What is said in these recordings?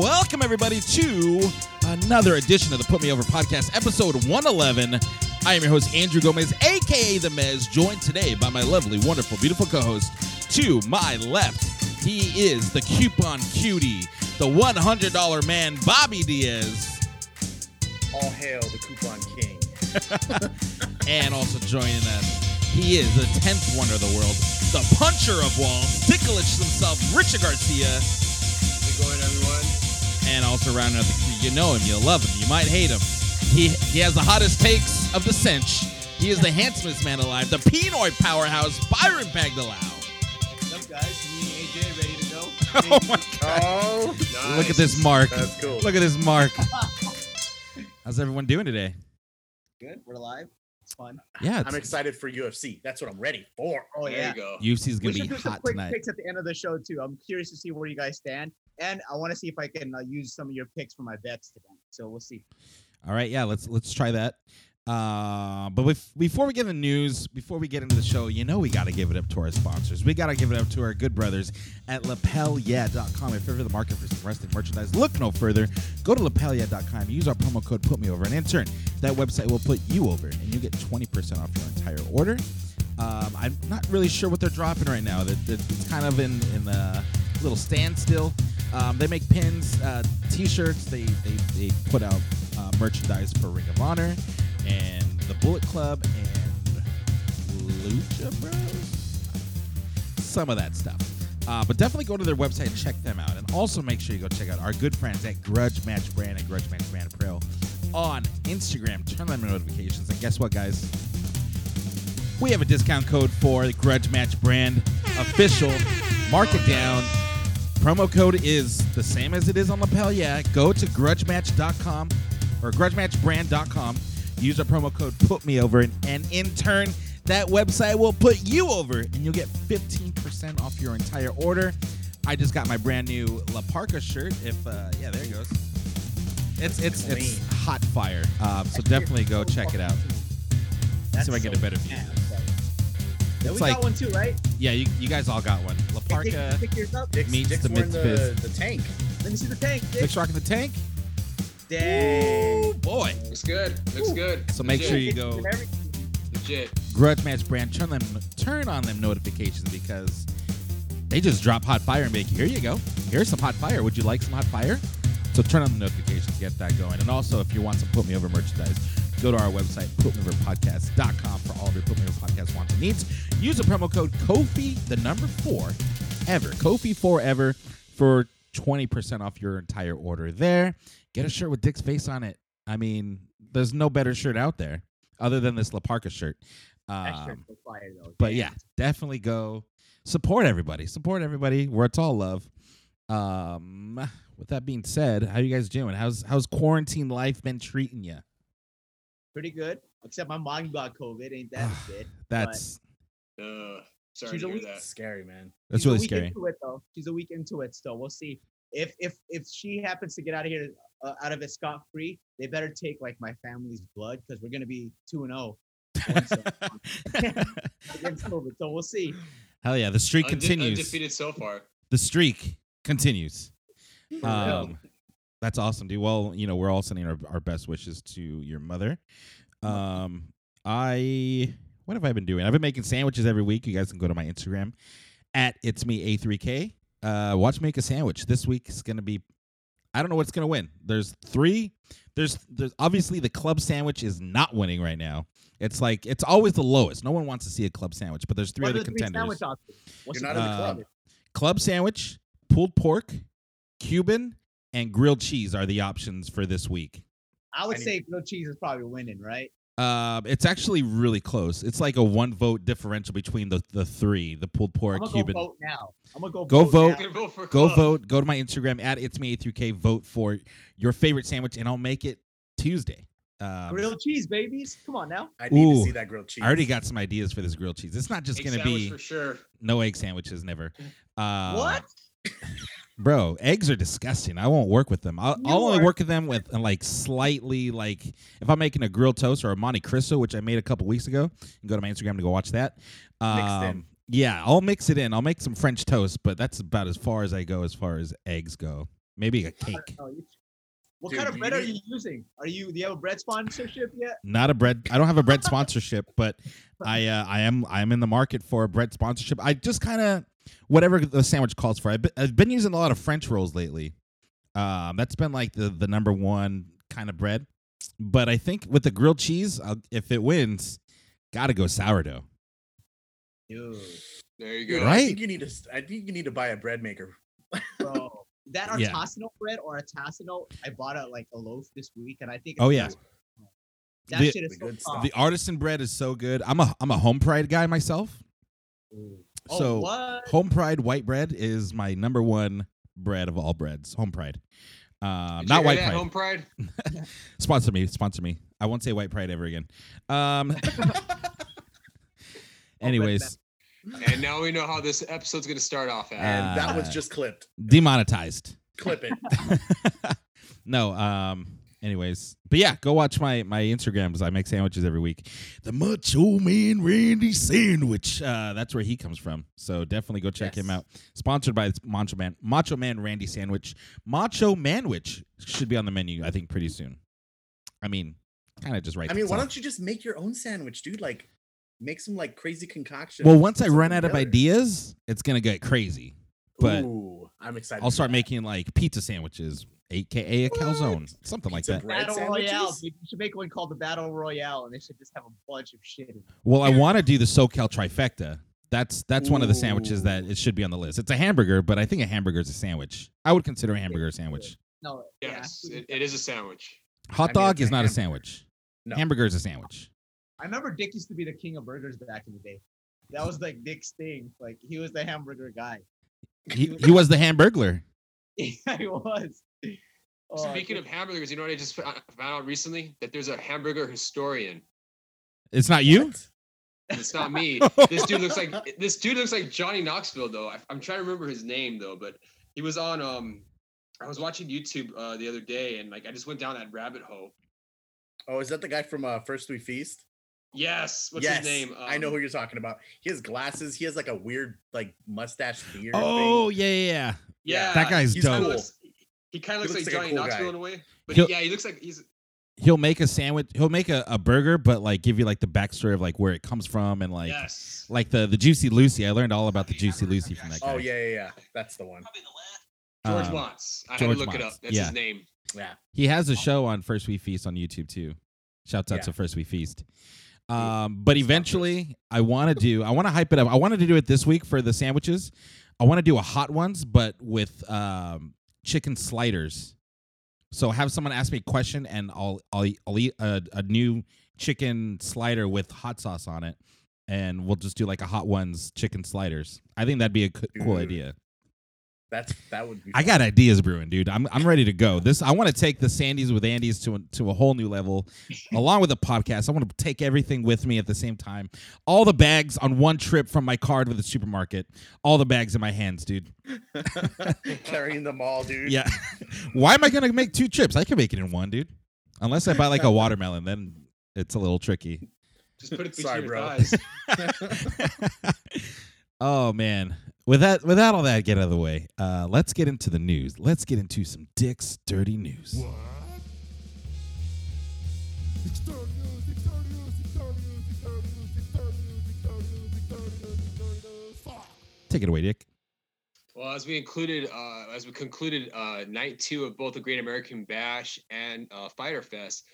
Welcome, everybody, to another edition of the Put Me Over podcast, episode 111. I am your host, Andrew Gomez, aka The Mez, joined today by my lovely, wonderful, beautiful co host. To my left, he is the coupon cutie, the $100 man, Bobby Diaz. All hail the coupon king. And also joining us, he is the 10th wonder of the world, the puncher of walls, Ticklish himself, Richard Garcia. How's it going, everyone? and also rounding out the crew. You know him, you love him, you might hate him. He he has the hottest takes of the cinch. He is the handsomest man alive, the Pinoy powerhouse, Byron Pagdalao. What's up, guys? Me and AJ ready to go? Oh my god. Oh, nice. Look at this mark. That's cool. Look at this mark. How's everyone doing today? Good. We're live. It's fun. Yeah, I'm excited for UFC. That's what I'm ready for. Oh there yeah. you go. UFC's We gonna be should do some quick tonight. picks at the end of the show too. I'm curious to see where you guys stand, and I want to see if I can uh, use some of your picks for my bets today. So we'll see. All right, yeah, let's let's try that. Uh, but bef- before we get into news, before we get into the show, you know we got to give it up to our sponsors. We got to give it up to our good brothers at lapelyeah.com. If you're ever the market for some wrestling merchandise, look no further. Go to lapelyeah.com. Use our promo code Put Me Over, and in turn, that website will put you over, and you get 20% off your entire order. Um, I'm not really sure what they're dropping right now. That that it's kind of in in a little standstill. Um, they make pins, uh, t-shirts. They they, they put out uh, merchandise for Ring of Honor and the Bullet Club and Lucha Bros. Some of that stuff. Uh, but definitely go to their website and check them out. And also make sure you go check out our good friends at Grudge Match Brand and Grudge Match Brand Apparel on Instagram. Turn on notifications. And guess what, guys? We have a discount code for the Grudge Match Brand official. Mark it down. Promo code is the same as it is on Lapel. Yeah, go to grudgematch.com or grudgematchbrand.com. Use our promo code Put Me Over, and, and in turn, that website will put you over, and you'll get 15% off your entire order. I just got my brand new La Parka shirt. If uh, yeah, there it goes. It's it's it's hot fire. Um, so definitely go check it out. That's See if I can get a better view. Yeah, It's we like got one too, right? yeah, you, you guys all got one. La Hey, Dick, Parka. pick yours up. Dick's, Meets Dick's the the, the tank. Let me see the tank. Dick. Dick's rocking the tank. Dang. Ooh, boy. Looks good. Looks Ooh. good. So make Legit. sure you go And. Legit. Grudge Match Brand. Turn them turn on them notifications because they just drop hot fire and make here you go. Here's some hot fire. Would you like some hot fire? So turn on the notifications, get that going. And also, if you want some Put Me Over merchandise, go to our website, putmeoverpodcast.com for all of your Put Me Over podcast wants and needs. Use the promo code Kofi, the number four, ever. Kofi forever for 20% off your entire order there. Get a shirt with Dick's face on it. I mean, there's no better shirt out there other than this La Parka shirt. Um, fire but yeah, definitely go support everybody. Support everybody where it's all love. Um, with that being said, how you guys doing? How's how's quarantine life been treating you? pretty good. Except my mom got COVID. Ain't that a bit? That's Uh, sorry She's to a hear weak- that. Scary, man. that's She's a really week scary. Into it though, she's a week into it still. We'll see. If if if she happens to get out of here, uh, out of it scot free, they better take like my family's blood because we're gonna be two and zero against COVID. So we'll see. Hell yeah, the streak Unde- continues. Undefeated so far. The streak continues. Um, that's awesome, dude. Well, you know, we're all sending our, our best wishes to your mother. Um, I what have I been doing? I've been making sandwiches every week. You guys can go to my Instagram at it's me a3k. Uh, watch me make a sandwich. This week is gonna be. I don't know what's gonna win. There's three. There's there's obviously the club sandwich is not winning right now. It's like it's always the lowest. No one wants to see a club sandwich, but there's three What other the three contenders. sandwich options? What's You're not in the Uh, club. Club sandwich, pulled pork, Cuban, and grilled cheese are the options for this week. I would I say grilled cheese is probably winning, right? Um, it's actually really close. It's like a one vote differential between the, the three: the pulled I'm pork, Cuban. go vote now. I'm gonna go Go vote. vote. now. Gonna vote for Go club. vote. Go to my Instagram at it's me a3k. Vote for your favorite sandwich, and I'll make it Tuesday. Um, Grilled cheese, babies. Come on now. I need Ooh, to see that grilled cheese. I already got some ideas for this grilled cheese. It's not just Egg gonna be for sure. no egg sandwiches, never. Uh, what? bro? Eggs are disgusting. I won't work with them. I'll, I'll only work with them with like slightly like if I'm making a grilled toast or a Monte Cristo, which I made a couple weeks ago. You can go to my Instagram to go watch that. Mixed in. Um, Yeah, I'll mix it in. I'll make some French toast, but that's about as far as I go as far as eggs go. Maybe a cake. What Dude, kind of bread are you using? Are you do you have a bread sponsorship yet? Not a bread. I don't have a bread sponsorship, but I uh, I am I am in the market for a bread sponsorship. I just kind of whatever the sandwich calls for. I've been, I've been using a lot of French rolls lately. Um, that's been like the the number one kind of bread. But I think with the grilled cheese, I'll, if it wins, gotta go sourdough. Dude, There you Dude, go. Right? I think you need to. I think you need to buy a bread maker. bro, that Yeah. artisanal bread or artisanal, I bought a like a loaf this week, and I think. Oh, yeah. that The- shit is The so good The artisan bread is so good. I'm a I'm a home pride guy myself. Oh, so what? home pride white bread is my number one bread of all breads. Home pride. Um, Did not you white hear that, pride. Home pride. Sponsor me. Sponsor me. I won't say white pride ever again. Um. anyways, And now we know how this episode's gonna start off. At. and that was Uh, just clipped. demonetized. Clip it. no. Um. Anyways, but yeah, go watch my my Instagrams. I make sandwiches every week. The Macho Man Randy sandwich. Uh, that's where he comes from. So definitely go check him out. Sponsored by Macho Man Macho Man Randy Sandwich. Macho Manwich should be on the menu. I think pretty soon. I mean, kind of just right. I mean, why don't you just make your own sandwich, dude? Like, make some like crazy concoction. Well, once I run out of ideas, it's gonna get crazy. but Ooh, I'm excited. I'll start that. making like pizza sandwiches, aka a calzone, something like that. bread Battle Royale. sandwiches? dude. You should make one called the Battle Royale, and they should just have a bunch of shit. Well, I want to do the SoCal trifecta. That's that's one of the sandwiches that it should be on the list. It's a hamburger, but I think a hamburger is a sandwich. I would consider a hamburger a sandwich. No, yes, yeah. it, it is a sandwich. Hot I mean, dog a is not a sandwich. No. Hamburger is a sandwich. I remember Dick used to be the king of burgers back in the day. That was like Dick's thing. Like he was the hamburger guy. He, he was the hamburglar. yeah, he was. Oh, Speaking of hamburgers, you know what I just found out recently? That there's a hamburger historian. It's not you. What? It's not me. this dude looks like this dude looks like Johnny Knoxville though. I, I'm trying to remember his name though, but he was on um. I was watching YouTube uh, the other day and like I just went down that rabbit hole. Oh, is that the guy from uh, First We Feast? Yes, what's yes, his name? I know Um, who you're talking about. He has glasses. He has like a weird like mustache beard. Oh thing. yeah, yeah, yeah. Yeah, That guy's he's dope. Kinda cool. looks- he kind of looks, looks like, like Johnny cool Knoxville guy. in a way, but He'll- yeah, he looks like he's He'll make a sandwich. He'll make a, a burger, but like give you like the backstory of like where it comes from and like yes. like the the Juicy Lucy. I learned all about the Juicy Lucy from that guy. Oh yeah, yeah, yeah. That's the one. George Um, Motz. I George had to look it up. That's yeah. his name. Yeah. He has a show on First We Feast on YouTube too. Shouts out Yeah. to First We Feast. Um, but eventually, I want to do. I want to hype it up. I wanted to do it this week for the sandwiches. I want to do a hot ones, but with um, chicken sliders. So have someone ask me a question, and I'll I'll, I'll eat a, a new chicken slider with hot sauce on it, and we'll just do like a hot ones chicken sliders. I think that'd be a co- cool idea. That's that would be. I fun. got ideas brewing, dude. I'm I'm ready to go. This I want to take the Sandies with Andes to a, to a whole new level, along with the podcast. I want to take everything with me at the same time. All the bags on one trip from my car to the supermarket. All the bags in my hands, dude. carrying them all, dude. Yeah. Why am I gonna make two trips? I can make it in one, dude. Unless I buy like a watermelon, then it's a little tricky. Just put it between Sorry, your bro. thighs. oh man. With that, without all that get out of the way, uh, let's get into the news. Let's get into some Dick's dirty news. Take it away, Dick. Well, as we included, uh, as we concluded uh, night two of both the Great American Bash and uh, Fighter Fest,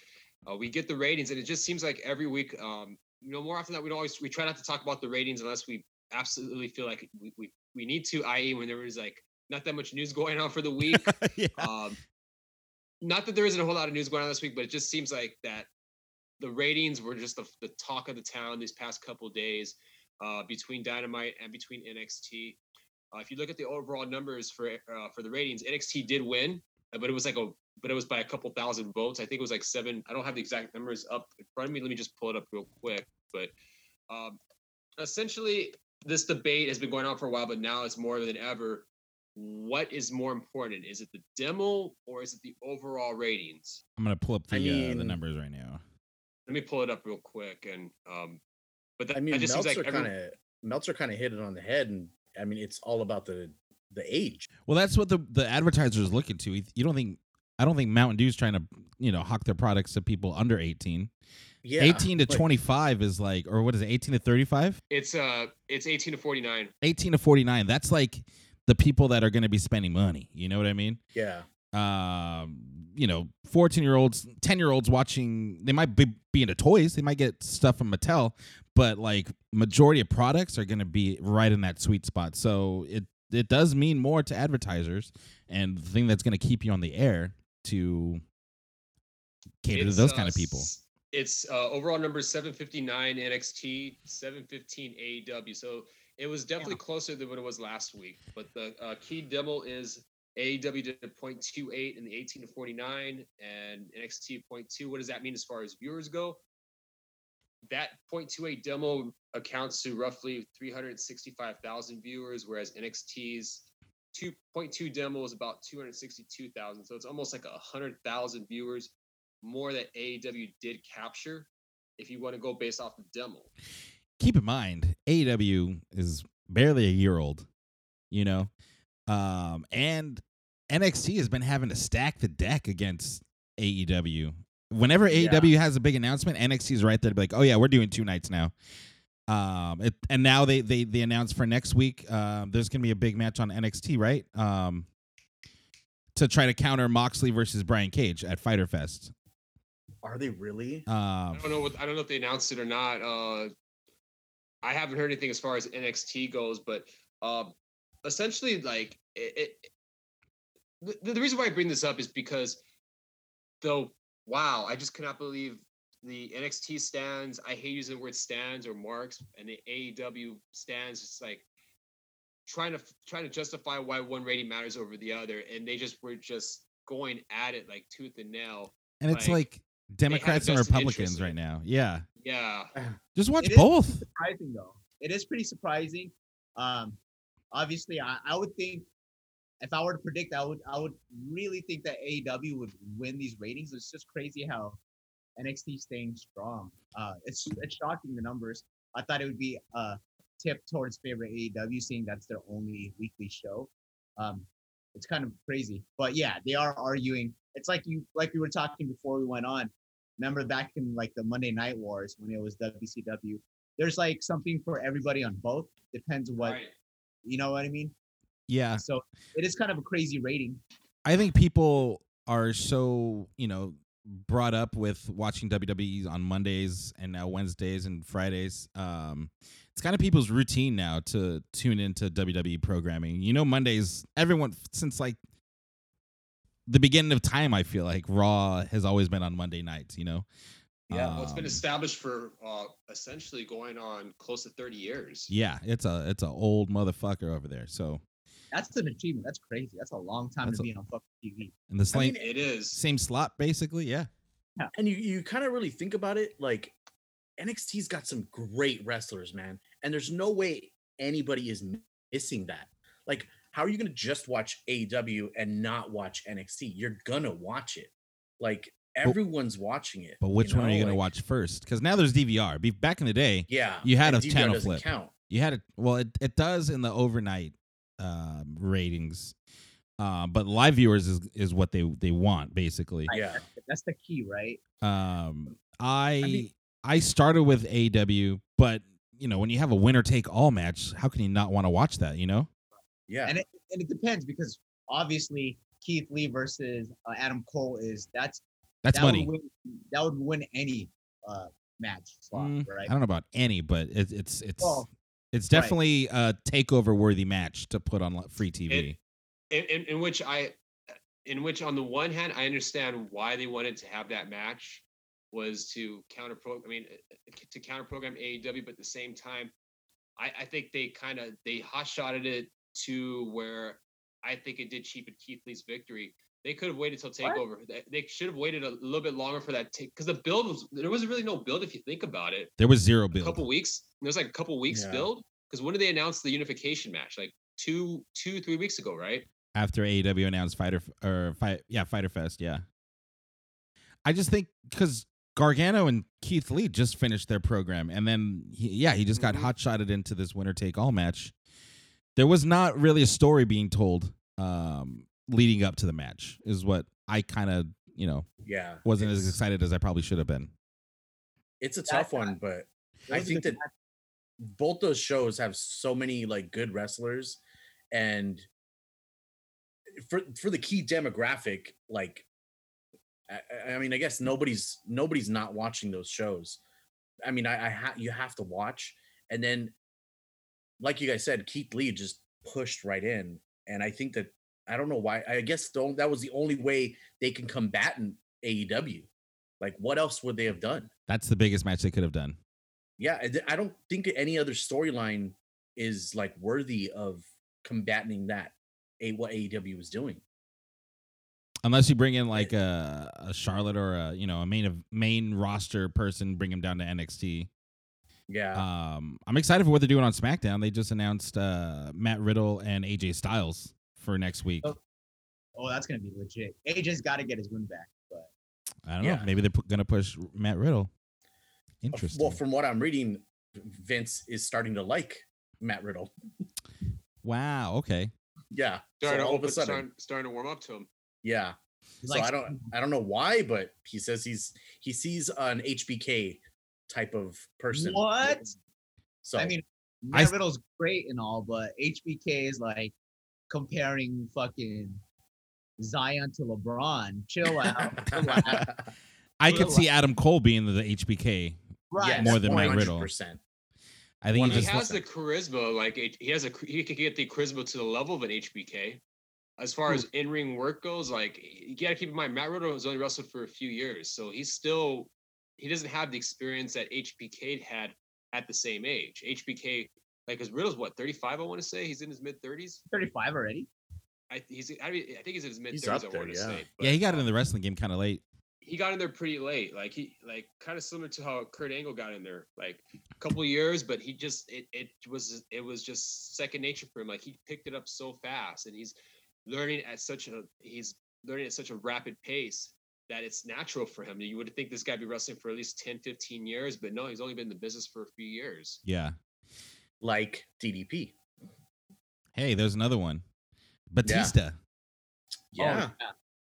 uh, we get the ratings, and it just seems like every week, um, you know, more often than not, we don't always we try not to talk about the ratings unless we absolutely feel like we we, we need to, i.e., when there was like not that much news going on for the week. yeah. um, not that there isn't a whole lot of news going on this week, but it just seems like that the ratings were just the, the talk of the town these past couple days uh, between Dynamite and between NXT. Uh, if you look at the overall numbers for uh, for the ratings, NXT did win, uh, but it was like a but it was by a couple thousand votes. I think it was like seven. I don't have the exact numbers up in front of me. Let me just pull it up real quick. But um, essentially, this debate has been going on for a while, but now it's more than ever. What is more important? Is it the demo or is it the overall ratings? I'm gonna pull up the I uh, the numbers right now. Let me pull it up real quick. And um, but that, I mean, that just Meltzer like kind every, of Meltzer kind of hit it on the head, and I mean, it's all about the the age. Well, that's what the the advertiser is looking to. You don't think I don't think Mountain Dew's trying to you know hawk their products to people under eighteen. Yeah, 18 to like, 25 is like or what is it 18 to 35 It's uh, it's 18 to 49. 18 to 49 that's like the people that are going to be spending money. You know what i mean? Yeah, um you know 14 year olds 10 year olds watching they might be, be into toys. They might get stuff from mattel but like majority of products are going to be right in that sweet spot. So it it does mean more to advertisers and the thing that's going to keep you on the air to cater to those uh, kind of people. s- It's uh, overall number 759 NXT, 715 AEW. So it was definitely closer than what it was last week. But the uh, key demo is AEW did a 0.28 in the 18 to 49 and NXT 0.2. What does that mean as far as viewers go? That 0.28 demo accounts to roughly 365,000 viewers, whereas NXT's 2.2 demo is about 262,000. So it's almost like a 100,000 viewers more that AEW did capture if you want to go based off the demo. keep in mind AEW is barely a year old, you know, um, and NXT has been having to stack the deck against AEW. Whenever Yeah. AEW has a big announcement, NXT is right there to be like, "Oh yeah, we're doing two nights now." Um, it, and now they they they announced for next week, um, there's gonna be a big match on NXT, right? Um, to try to counter Moxley versus Brian Cage at Fighter Fest. Are they really? I Um, don't know what I don't know if they announced it or not. Uh, I haven't heard anything as far as NXT goes, but um, essentially, like it, it, the, the reason why I bring this up is because though, wow, I just cannot believe the NXT stands. I hate using the word stands or marks, and the AEW stands. It's like trying to trying to justify why one rating matters over the other, and they just were just going at it like tooth and nail. and it's like, like Democrats and Republicans interest right now. Yeah, Yeah, just watch It is both. surprising though. It is pretty surprising. Um, obviously, I, I would think if I were to predict, I would I would really think that AEW would win these ratings. It's just crazy how NXT staying strong. Uh, it's it's shocking the numbers. I thought it would be a tip towards favorite AEW, seeing that's their only weekly show. Um, it's kind of crazy, but yeah, they are arguing. It's like you like we were talking before we went on. Remember back in like the Monday Night Wars when it was WCW. There's like something for everybody on both. Depends what right. you know what I mean. Yeah, So it is kind of a crazy rating. I think people are so you know brought up with watching WWE on Mondays and now Wednesdays and Fridays. Um, it's kind of people's routine now to tune into WWE programming. You know, Mondays. Everyone since like the beginning of time, I feel like Raw has always been on Monday nights. You know. Yeah, Well, it's been Um, established for uh, essentially going on close to 30 years. Yeah, it's a it's a old motherfucker over there. So That's an achievement. That's crazy. That's a long time That's to a- be on fucking TV. and the I same mean, It is. same slot basically. Yeah. Yeah. And you you kind of really think about it, like NXT's got some great wrestlers, man. And there's no way anybody is missing that. Like, how are you gonna just watch AEW and not watch NXT? You're gonna watch it. Like everyone's watching it. But which one are you know? gonna watch first? Because now there's DVR. Be- Back in the day, Yeah, You had a DVR channel flip. Count. You had it. Well, it, it does in the overnight um, ratings, uh, but live viewers is is what they they want basically. Yeah, That's the key, right? Um, I I, mean- started with AW, but you know when you have a winner take all match, how can you not want to watch that? You know, yeah. And it and it depends because obviously Keith Lee versus uh, Adam Cole is that's that's that money. Would win, that would win any uh, match slot, Mm, right? I don't know about any, but it, it's it's Well, it's right. definitely a takeover worthy match to put on free TV. in, in, in which I, in which on the one hand, I understand why they wanted to have that match was to counter pro. I mean, uh, to counter program AEW, but at the same time, I, I think they kind of they hot shotted it to where I think it did cheapen Keith Lee's victory. They could have waited till takeover. They, they should have waited a little bit longer for that take because the build was there wasn't really no build if you think about it. there was zero build. A build. couple weeks. There was like a couple weeks Yeah. build because when did they announce the unification match? Like two, two, three weeks ago, right? after AEW announced Fighter or fight yeah Fighter Fest yeah. I just think because Gargano and Keith Lee just finished their program, and then he, yeah, he just got Mhm. hot shotted into this winner take all match. There was not really a story being told um, leading up to the match, is what I kind of you know yeah, wasn't as excited as I probably should have been. It's a That- tough one, but I think that both those shows have so many like good wrestlers, and for for the key demographic, like I, I- mean, I guess nobody's nobody's not watching those shows. I mean, I, I ha- you have to watch, and then, like you guys said, Keith Lee just pushed right in, and I think that I don't know why. I guess the, that was the only way they can combat in AEW. Like, what else would they have done? That's the biggest match they could have done. yeah I don't think any other storyline is like worthy of combating that a what aew was doing Unless you bring in like a, a Charlotte or a you know a main of main roster person, bring him down to NXT. yeah Um, I'm excited for what they're doing on SmackDown. They just announced uh, Matt Riddle and AJ Styles for next week. Oh, Oh, that's gonna be legit. AJ's got to get his win back, but I don't yeah. know. Maybe they're pu- gonna push Matt Riddle. Interesting. well from what i'm reading vince is starting to like matt riddle wow. Okay. yeah Starting, to all of a open, sudden starting, starting to warm up to him. Yeah he so likes- i don't i don't know why but he says he's he sees an hbk type of person What? so I mean, I Matt s- Riddle's great and all, but HBK is like comparing fucking Zion to LeBron. Chill out. chill out. I could see Adam Cole being the HBK. Right. Yes, More than Matt Riddle. 100%. I think he One He has the charisma, like he has a he could get the charisma to the level of an HBK. As far as in ring work goes, like you gotta keep in mind, Matt Riddle has only wrestled for a few years, so he's still he doesn't have the experience that HBK had at the same age. HBK, like, because Riddle's what thirty five, I want to say he's in his mid thirties. 35 already. I he's I, mean, I think he's in his mid thirties. up I want there, to yeah. say. yeah he got uh, in the wrestling game kind of late. he got in there pretty late. Like he like kind of similar to how Kurt Angle got in there, like a couple years, but he just it it was it was just second nature for him. Like he picked it up so fast and he's learning at such a he's learning at such a rapid pace that it's natural for him. You would think this guy be wrestling for at least 10, 15 years, but no, he's only been in the business for a few years. Yeah. like DDP. Hey, there's another one. Batista. Yeah. Oh,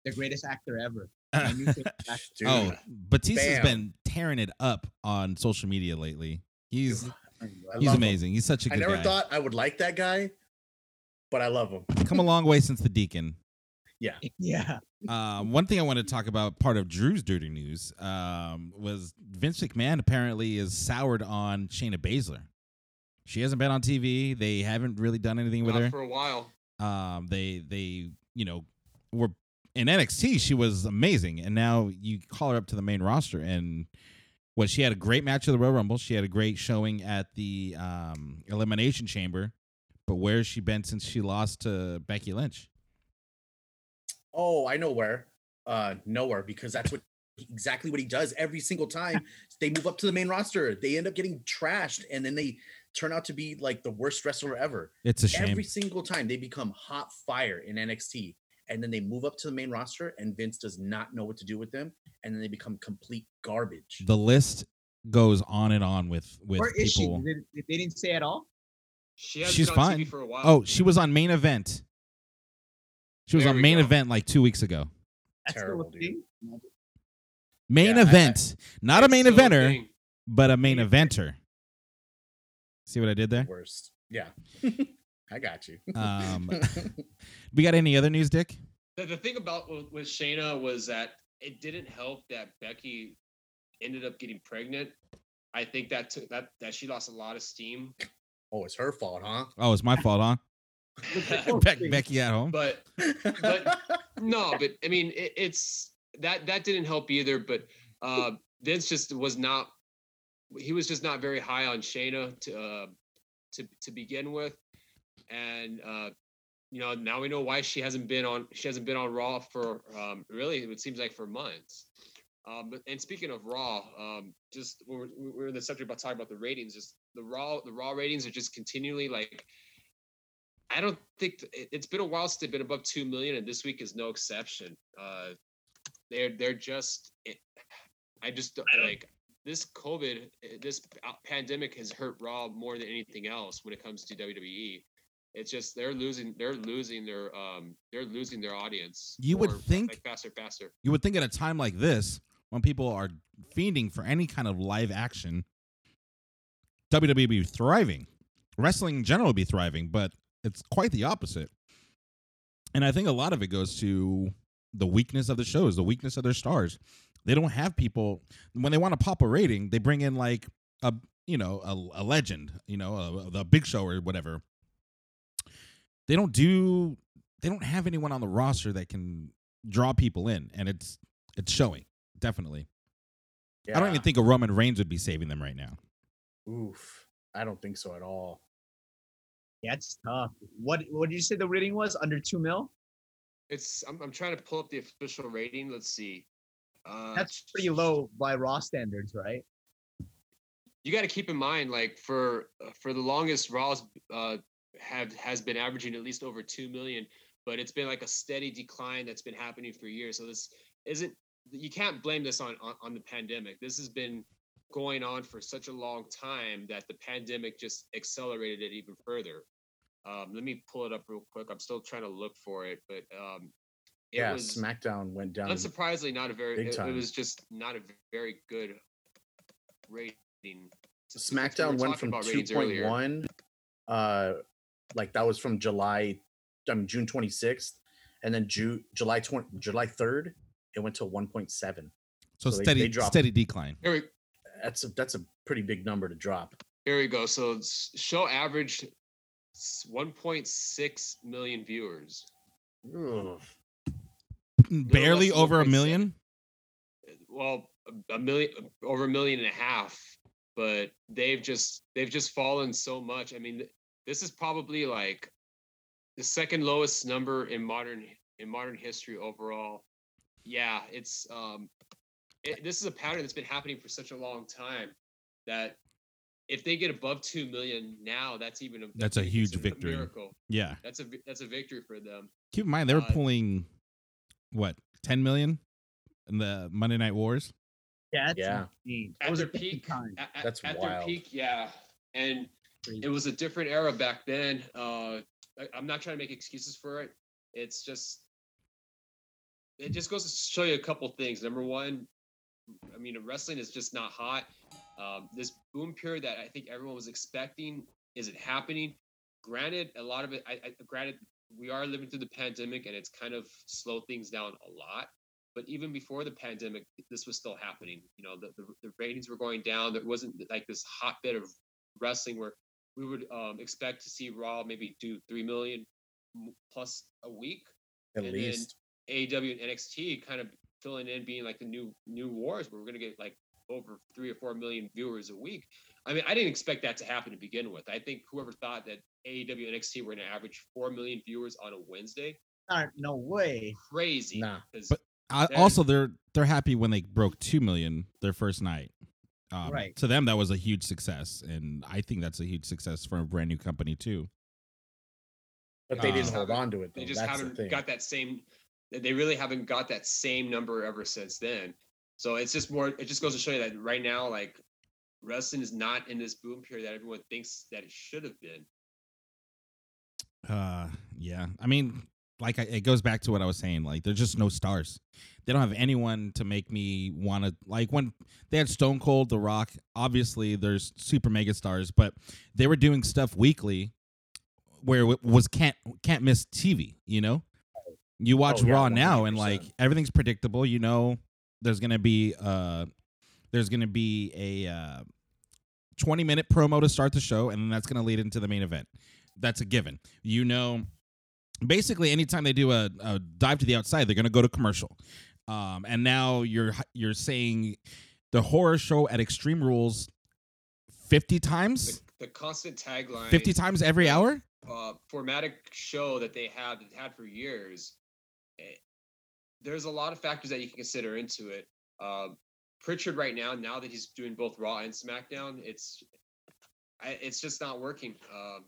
The greatest actor ever. My new favorite actor. Dude. Oh, Batista's Bam. been tearing it up on social media lately. He's I he's love him. amazing. He's such a I good never guy. thought I would like that guy, but I love him. Come a long way since the Deacon. Yeah. Um, one thing I want to talk about, part of Drew's dirty news, um, was Vince McMahon apparently is soured on Shayna Baszler. She hasn't been on TV. They haven't really done anything with Not her. for a while. Um, they they you know were in NXT. She was amazing, and now you call her up to the main roster, and what she had a great match at the Royal Rumble. She had a great showing at the um, Elimination Chamber. But where has she been since she lost to Becky Lynch? Oh, I know where. Uh, nowhere because that's what exactly what he does every single time. they move up to the main roster. They end up getting trashed, and then they turn out to be like the worst wrestler ever. It's a shame. Every single time they become hot fire in NXT, and then they move up to the main roster, and Vince does not know what to do with them, and then they become complete garbage. the list goes on and on with with Where is she? people. They, they didn't say at all. She has She's been on fine. TV for a while. Oh, she was on main event. She was There on main go. event like two weeks ago. That's Terrible, dude. Main Yeah, I- I- event, not a main still a eventer, but a main Main eventer. See what I did there? Worst. Yeah, I got you. Um, we got any other news, Dick? The, the thing about with, with Shayna was that it didn't help that Becky ended up getting pregnant. I think that took that that she lost a lot of steam. Oh, it's her fault, huh? Oh, it's my fault, huh? Beck, Becky at home. but But- no, but I mean it, it's that that didn't help either. But uh, Vince just was not. He was just not very high on Shayna to uh, to to begin with, and uh, you know now we know why she hasn't been on she hasn't been on Raw for um, really it seems like for months. Um, and speaking of Raw, um, just we're, we're in the subject about talking about the ratings. Just the Raw the Raw ratings are just continually like I don't think th- it- it's been a while since they've been above two million, and this week is no exception. Uh, they're they're just it, I just don't- like this COVID, eh, this uh, pandemic has hurt Raw more than anything else when it comes to WWE. It's just they're losing, they're losing their, um, they're losing their audience. You would think- like faster, faster. You would think at a time like this, when people are fiending for any kind of live action, WWE be thriving. Wrestling in general would be thriving, but it's quite the opposite. And I think a lot of it goes to the weakness of the shows, the weakness of their stars. They don't have people when they want to pop a rating, they bring in like a you know a, a legend, you know, a, the Big Show or whatever. They don't do. They don't have anyone on the roster that can draw people in, and it's it's showing definitely. I don't even think a Roman Reigns would be saving them right now. Oof. I don't think so at all. Yeah, it's tough. What what did you say the rating was? Under two mil? It's, I'm, I'm trying to pull up the official rating. Let's see. Uh, That's pretty low by Raw standards, right? you got to keep in mind like for uh, for the longest raw's uh have has been averaging at least over 2 million but it's been like a steady decline that's been happening for years so this isn't you can't blame this on on, on the pandemic. This has been going on for such a long time that the pandemic just accelerated it even further. Um, let me pull it up real quick. I'm still trying to look for it but um it yeah, was SmackDown went down. unsurprisingly not a very it, it was just not a very good rating SmackDown went from two point one, uh, like that was from July, I mean June twenty sixth, and then June July twenty July third, it went to one point seven. So, So steady they dropped- steady decline. here we, That's a that's a pretty big number to drop. here we go so it's show averaged 1.6 million viewers Ugh. Mm, barely less than over a 1.7. million. Uh, well a- a million over a million and a half but they've just they've just fallen so much i mean this is probably like the second lowest number in modern in modern history overall yeah it's um it, this is a pattern that's been happening for such a long time that if they get above 2 million now that's even a That's a it's huge victory. miracle Yeah. that's a that's a victory for them Keep in mind they were Uh, pulling what ten million in the Monday Night Wars. Yeah, that's Yeah. That at was a their peak time. at, at- That's at wild. their peak yeah and it was a different era back then uh I, i'm not trying to make excuses for it it's just it just goes to show you a couple things. Number one i mean wrestling is just not hot. Um, this boom period that i think everyone was expecting isn't happening. Granted a lot of it I, I granted we are living through the pandemic and it's kind of slowed things down a lot but even before the pandemic this was still happening. You know the, the, the ratings were going down. There wasn't like this hotbed of wrestling where we would um, expect to see raw maybe do 3 million plus a week. At And least. AEW and NXT kind of filling in, being like the new new wars, where we're gonna get like over three or four million viewers a week. I mean, I didn't expect that to happen to begin with. I think whoever thought that AEW and NXT were gonna average four million viewers on a Wednesday, Not- no way. crazy. Nah. 'cause But- I, also, they're they're happy when they broke two million their first night. Um, Right. To them, that was a huge success, and I think that's a huge success for a brand new company too. But they Uh, didn't hold on to it. they just That's the haven't thing. got that same. They really haven't got that same number ever since then. So it's just more. It just goes to show you that right now, like wrestling is not in this boom period that everyone thinks that it should have been. Uh, yeah. I mean, like I, it goes back to what I was saying. Like, there's just no stars. They don't have anyone to make me want to like when they had Stone Cold, The Rock. Obviously, there's super mega stars, but they were doing stuff weekly where it was can't can't miss TV. You know, you watch Oh, yeah, Raw now, and like everything's predictable. You know, there's gonna be uh, there's gonna be a uh, 20 minute promo to start the show, and then that's gonna lead into the main event. That's a given. You know, basically anytime they do a, a dive to the outside, they're gonna go to commercial. Um, and now you're you're saying the horror show at Extreme Rules 50 times, the constant tagline. 50 times every hour. uh, formatic show that they have that had for years, there's a lot of factors that you can consider into it. Um, Pritchard right now, now that he's doing both Raw and SmackDown, it's it's just not working. Um,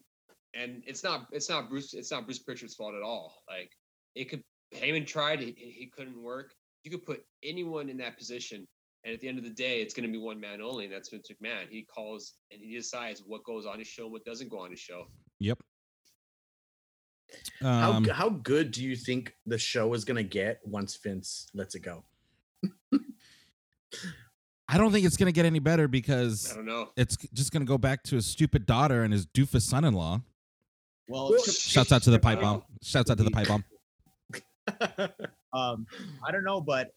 and it's not it's not Bruce it's not Bruce Pritchard's fault at all. Like it could Heyman tried, he, he couldn't work. You could put anyone in that position, And at the end of the day, it's going to be one man only, and that's Vince McMahon. He calls and he decides what goes on his show and what doesn't go on his show. Yep. How Um, how good do you think the show is gonna get once Vince lets it go? I don't think it's gonna get any better because I don't know. it's just gonna go back to his stupid daughter and his doofus son-in-law. Well, Well, Trip- Shouts out to the pipe bomb. Shouts out to the pipe bomb. um, I don't know, but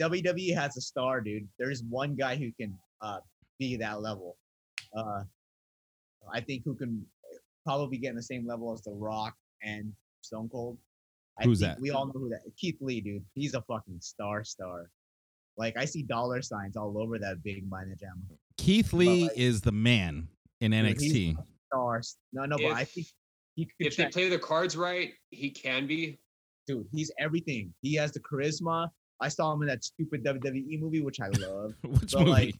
WWE has a star, dude. There's one guy who can uh, be that level. Uh, I think who can probably get in the same level as The Rock and Stone Cold. I Who's that? We all know who that. Keith Lee, dude. He's a fucking star, star. Like I see dollar signs all over that big money jam. Keith Lee like- is the man in Dude, NXT. Stars. No, no, but I If- think he could. If they play the cards right, he can be. dude, he's everything. He has the charisma. I saw him in that stupid WWE movie, which I love. Which But, movie? like,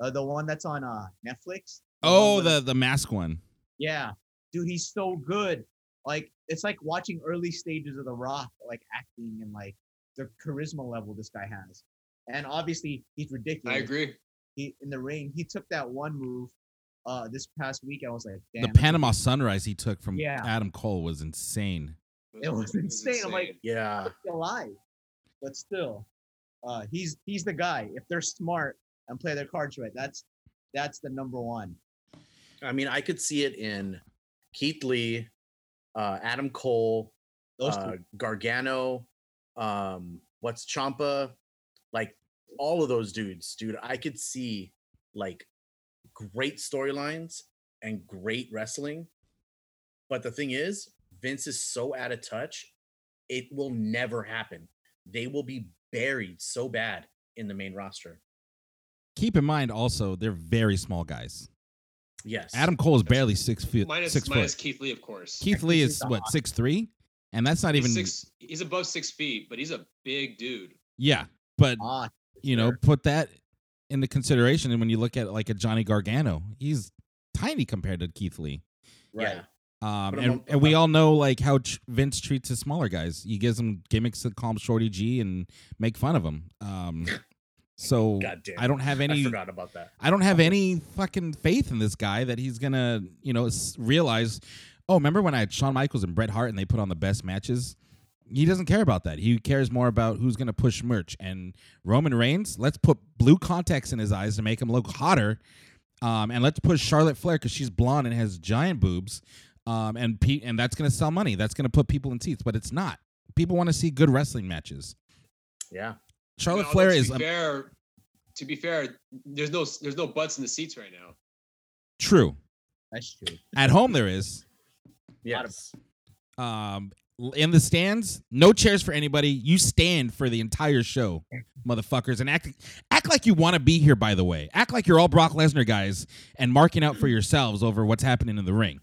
uh, the one that's on uh Netflix. The oh, one with- the the mask one. yeah, dude, he's so good. Like it's like watching early stages of The Rock, like acting and like the charisma level this guy has. And obviously, he's ridiculous. I agree. He in the ring, he took that one move uh this past week. I was like, damn, the that's a- Panama Sunrise he took from Yeah. Adam Cole was insane. It was insane. I'm like, yeah. alive. But still, uh, he's he's the guy. If they're smart and play their cards right, that's that's the number one. I mean, I could see it in Keith Lee, uh, Adam Cole, Those uh. Gargano, um, what's Ciampa, like all of those dudes, dude. I could see like great storylines and great wrestling. But the thing is, Vince is so out of touch, it will never happen. They will be buried so bad in the main roster. Keep in mind also they're very small guys. Yes. Adam Cole is barely six feet Minus, six minus foot. Keith Lee, of course. Keith Lee is Lee's what a- six three, and that's not he's even six. He's above six feet, but he's a big dude. yeah. But Ah, you know, put that into consideration, and when you look at like a Johnny Gargano, he's tiny compared to Keith Lee. right. Yeah. Um, and, on- and we all know like how Ch- Vince treats his smaller guys. He gives them gimmicks to call him Shorty G and make fun of him. Um, so I don't have any. I forgot about that. I don't have any fucking faith in this guy that he's gonna, you know, realize. Oh, remember when I had Shawn Michaels and Bret Hart and they put on the best matches? He doesn't care about that. He cares more about who's gonna push merch. And Roman Reigns, let's put blue contacts in his eyes to make him look hotter. Um, and let's push Charlotte Flair because she's blonde and has giant boobs. Um, and Pete, and that's gonna sell money. That's gonna put people in seats, but it's not. People want to see good wrestling matches. Yeah. Charlotte No, Flair to is Be um, fair, to be fair, there's no there's no butts in the seats right now. true. That's true. At home, there is. Yes. um in the stands no chairs for anybody you stand for the entire show motherfuckers and act act like you want to be here by the way act like you're all brock lesnar guys and marking out for yourselves over what's happening in the ring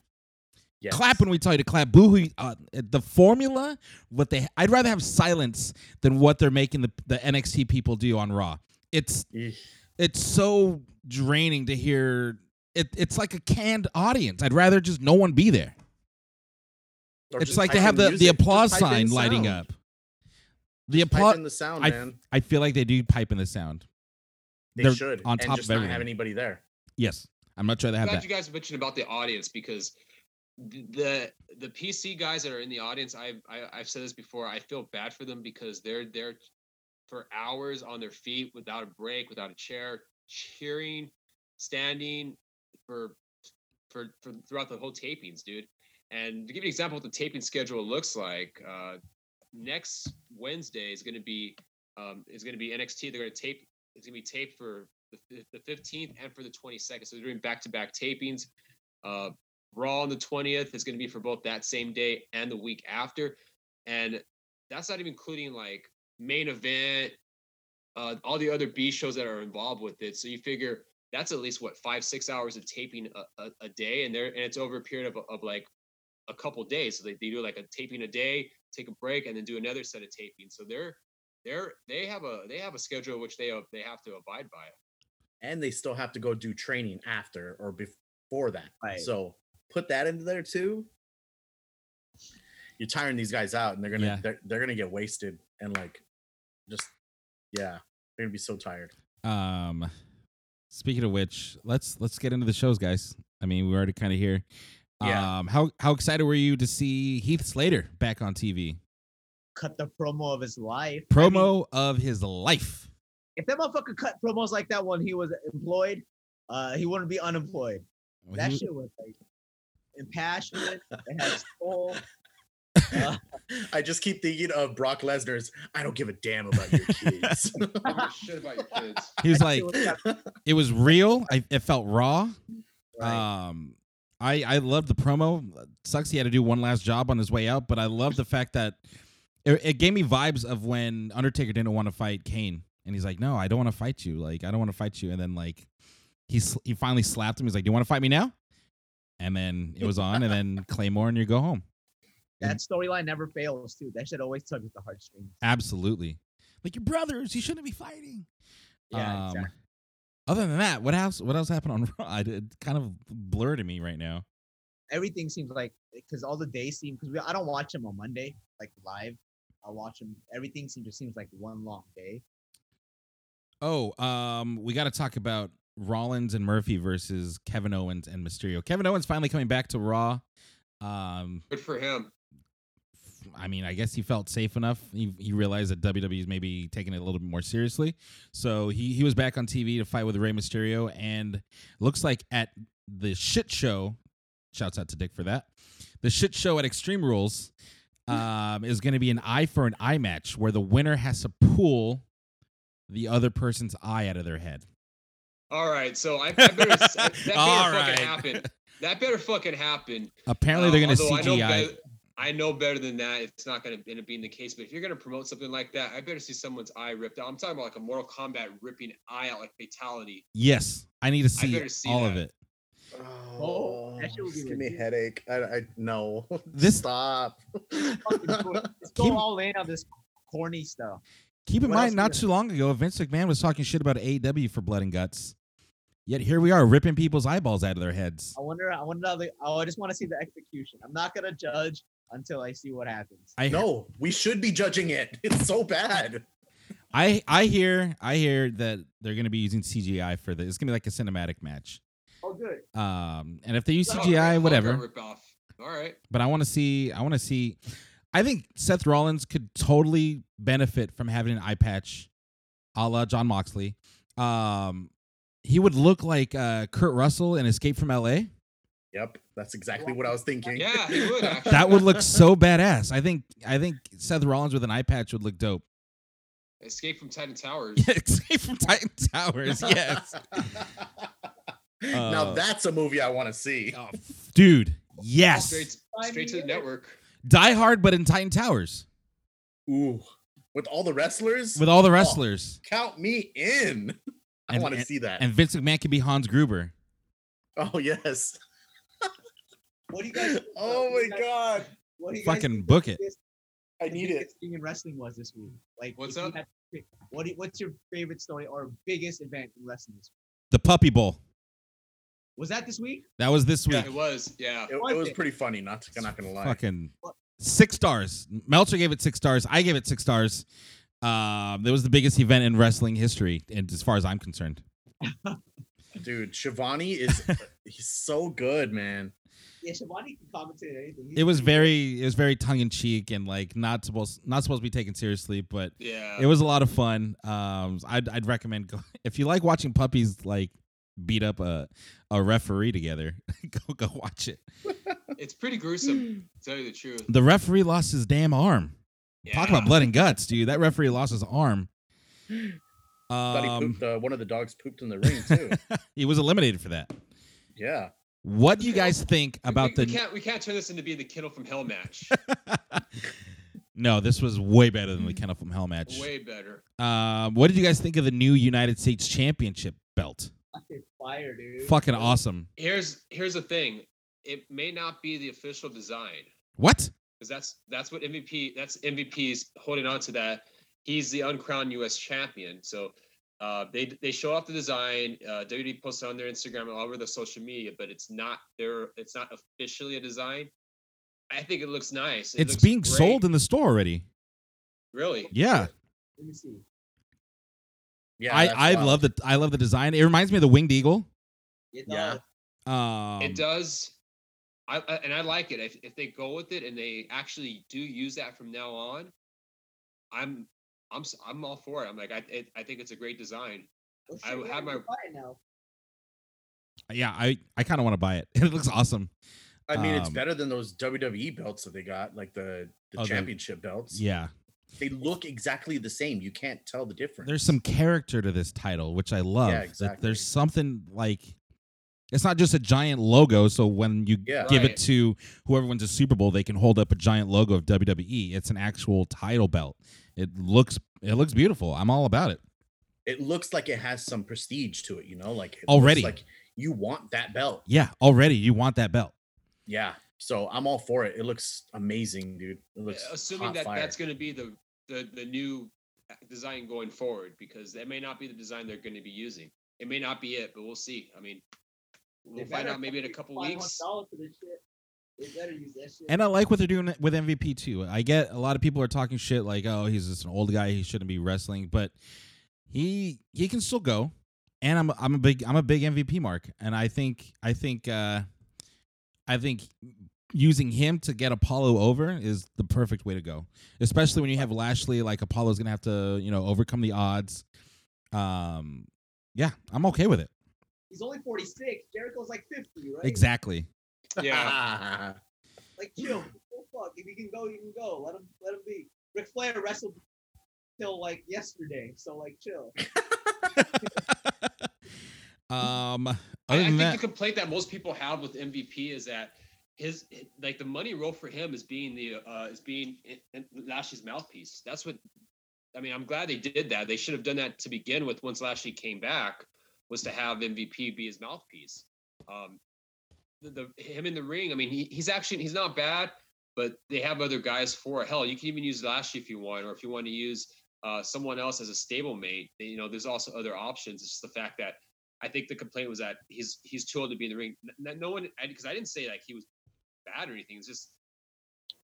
yes. clap when we tell you to clap boo uh, the formula what they i'd rather have silence than what they're making the, the nxt people do on raw it's Eesh. it's so draining to hear it, it's like a canned audience i'd rather just no one be there Or it's like they have the, the music, just applause type in sign lighting sound. up. The applause. in the sound, I, man. I feel like they do pipe in the sound. They they're should. on and top just of not everything. have anybody there. Yes, I'm not sure they I'm have glad that. you guys mentioned about the audience because the the PC guys that are in the audience, I've I, I've said this before. I feel bad for them because they're there for hours on their feet without a break, without a chair, cheering, standing for for, for throughout the whole tapings, dude. And to give you an example, of what the taping schedule looks like, uh, next Wednesday is going to be um, is going to be NXT. They're going to tape. It's going to be taped for the, 15th and for the 22nd. So they're doing back to back tapings. Uh, Raw on the 20th is going to be for both that same day and the week after. And that's not even including like main event, uh, all the other B shows that are involved with it. So you figure that's at least what five, six hours of taping a, a, a day. And there, and it's over a period of, of like a couple days. So they, they do like a taping a day, take a break, and then do another set of taping. So they're, they're, they have a, they have a schedule which they, uh, they have to abide by. And they still have to go do training after or before that. Right. So put that into there too. You're tiring these guys out and they're gonna Yeah. they're, they're gonna get wasted and like just yeah, they're gonna be so tired. Um, speaking of which, let's let's get into the shows, guys. I mean, we're already kind of here. Yeah. Um, how how excited were you to see Heath Slater back on TV? Cut the promo of his life. I mean, Promo of his life. if that motherfucker cut promos like that when he was employed, uh, he wouldn't be unemployed. That He- shit was like impassionate. It had soul. Uh, I just keep thinking of Brock Lesnar's. I don't give a damn about your kids. I don't give a shit about your kids. he was like, shit was got- it was real. I, it felt raw. right. Um, I I love the promo. Sucks he had to do one last job on his way out, but I love the fact that it, it gave me vibes of when Undertaker didn't want to fight Kane, and he's like, "No, I don't want to fight you. Like, I don't want to fight you." And then like he sl- he finally slapped him. He's like, "Do you want to fight me now?" And then it was on, and then Claymore, and you go home. that storyline never fails too. That should always tug at the heartstrings. Absolutely, like your brothers. You shouldn't be fighting. Yeah, Um, exactly. Other than that, what else? What else happened on Raw? I, it kind of blurred to me right now. Everything seems like because all the days seem because I don't watch them on Monday like live. I watch them. Everything seems just seems like one long day. Oh, um, we got to talk about Rollins and Murphy versus Kevin Owens and Mysterio. Kevin Owens finally coming back to Raw. Um, Good for him. I mean, I guess he felt safe enough. He, he realized that WWE is maybe taking it a little bit more seriously. So he, he was back on TV to fight with Rey Mysterio. And looks like at the shit show, shouts out to Dick for that. The shit show at Extreme Rules um, is going to be an eye for an eye match where the winner has to pull the other person's eye out of their head. All right, so I, I better that better All fucking right. happen. That better fucking happen. Apparently, they're Um, going to although I know CGI. better- I know better than that. It's not going to end up being the case. But if you're going to promote something like that, I better see someone's eye ripped out. I'm talking about like a Mortal Kombat ripping eye out, like fatality. Yes, I need to see, see all of it. Oh, that shit would give me a headache. I, I no. This- stop. Fucking go- Let's go Keep- all in on this corny stuff. Keep in What mind, not too long ago, Vince McMahon was talking shit about AEW for blood and guts. Yet here we are ripping people's eyeballs out of their heads. I wonder. I wonder. How they, oh, I just want to see the execution. I'm not gonna judge until I see what happens. I know we should be judging it. It's so bad. I I hear I hear that they're going to be using CGI for this. It's going to be like a cinematic match. Oh, good. Um, and if they use Oh, CGI, whatever. Rip off. All right. But I want to see. I want to see. I think Seth Rollins could totally benefit from having an eye patch, a la Jon Moxley. Um, he would look like uh, Kurt Russell in Escape from L.A. Yep, that's exactly what I was thinking. Yeah, he would actually. That would look so badass. I think. I think Seth Rollins with an eye patch would look dope. Escape from Titan Towers. Escape from Titan Towers. Yes, now Uh, that's a movie I want to see. Oh, dude. Yes. Straight, straight to the network. Die Hard, but in Titan Towers Ooh, with all the wrestlers, with all the wrestlers. count me in. I want to see that. And Vince McMahon can be Hans Gruber. oh yes. What do you guys? Oh what my guys- god. What do you guys Fucking think the book it. biggest- I need it. biggest thing in wrestling was this week? Like, What's up? had pick- What? Do you, what's your favorite story or biggest event in wrestling? This week? The Puppy Bowl. Was that this week? That was this week. It was, yeah. It, Was it was it? pretty funny. Not I'm not gonna lie. Fucking What? six stars. Meltzer gave it six stars. I gave it six stars. Um, it was the biggest event in wrestling history, and as far as I'm concerned. Dude, Schiavone is he's so good, man. Yeah, Schiavone can commentate anything. He's It was very, it was very tongue in cheek and like not supposed, not supposed to be taken seriously, but Yeah. it was a lot of fun. Um, I'd, I'd recommend go, if you like watching puppies like beat up a a referee together, go go watch it. it's pretty gruesome, to tell you the truth. The referee lost his damn arm. Talk about blood and guts, dude. That referee lost his arm. Um, pooped. Uh, one of the dogs pooped in the ring too. he was eliminated for that. yeah. What do you guys think about we, the? we can't we can't turn this into being the Kennel from Hell match. no, this was way better than the Kennel from Hell match. Way better. Um, what did you guys think of the new United States Championship belt? fucking fire, dude. Fucking awesome. Here's here's the thing. It may not be the official design What? Because that's that's what MVP that's MVP's holding on to that. He's the uncrowned U.S. champion. So uh, they they show off the design. Uh, WWE posted on their Instagram and all over the social media, but it's not their it's not officially a design. I think it looks nice. It it's looks being great. sold in the store already. Really? Yeah. Let me see. Yeah, I I wild. love the I love the design. It reminds me of the winged eagle. It Yeah. does. Um, it does. I, I and I like it. If if they go with it and they actually do use that from now on, I'm I'm I'm all for it. I'm like I it, I think it's a great design. Well, I shit, would yeah, have my- can buy it now. Yeah, I I kind of want to buy it. It looks awesome. I mean, it's um, better than those WWE belts that they got, like the the Oh, the- championship belts. Yeah, they look exactly the same. You can't tell the difference. there's some character to this title, which I love. That exactly. There's something like it's not just a giant logo. So when you Yeah. give Right. it to whoever wins a Super Bowl, they can hold up a giant logo of WWE. It's an actual title belt. It looks it looks beautiful. I'm all about it. it looks like it has some prestige to it. You know, like it looks Already. like you want that belt. Yeah, already you want that belt. Yeah. So I'm all for it. It looks amazing, dude. It looks Assuming that fire. that's going to be the, the the new uh, design going forward, because that may not be the design they're going to be using. It may not be it, but we'll see. I mean, we'll They find out maybe in a couple weeks. for this shit. They better use that shit. And I like what they're doing with MVP too. I get a lot of people are talking shit like, "Oh, he's just an old guy. He shouldn't be wrestling," but he he can still go. And I'm I'm a big I'm a big MVP mark, and I think I think uh, I think using him to get Apollo over is the perfect way to go. Especially when you have Lashley, like Apollo's gonna have to you know overcome the odds. Um, yeah, I'm okay with it. He's only 46. Jericho's like 50, right? Exactly. Yeah, Like, chill. Oh, fuck. If you can go, you can go. Let him, let him be. Ric Flair wrestled till like yesterday, so like, chill. um, I, other I than think that, the complaint that most people have with MVP is that his like the money role for him is being the uh is being in, in Lashley's mouthpiece. That's what I mean. I'm glad they did that. They should have done that to begin with. Once Lashley came back, was to have MVP be his mouthpiece. Um, the, the him in the ring. I mean, he, he's actually he's not bad, but they have other guys for it. Hell, you can even use Lashley if you want, or if you want to use uh, someone else as a stablemate. You know, there's also other options. It's just the fact that I think the complaint was that he's he's too old to be in the ring. N- No one, because I didn't say like he was bad or anything. It's just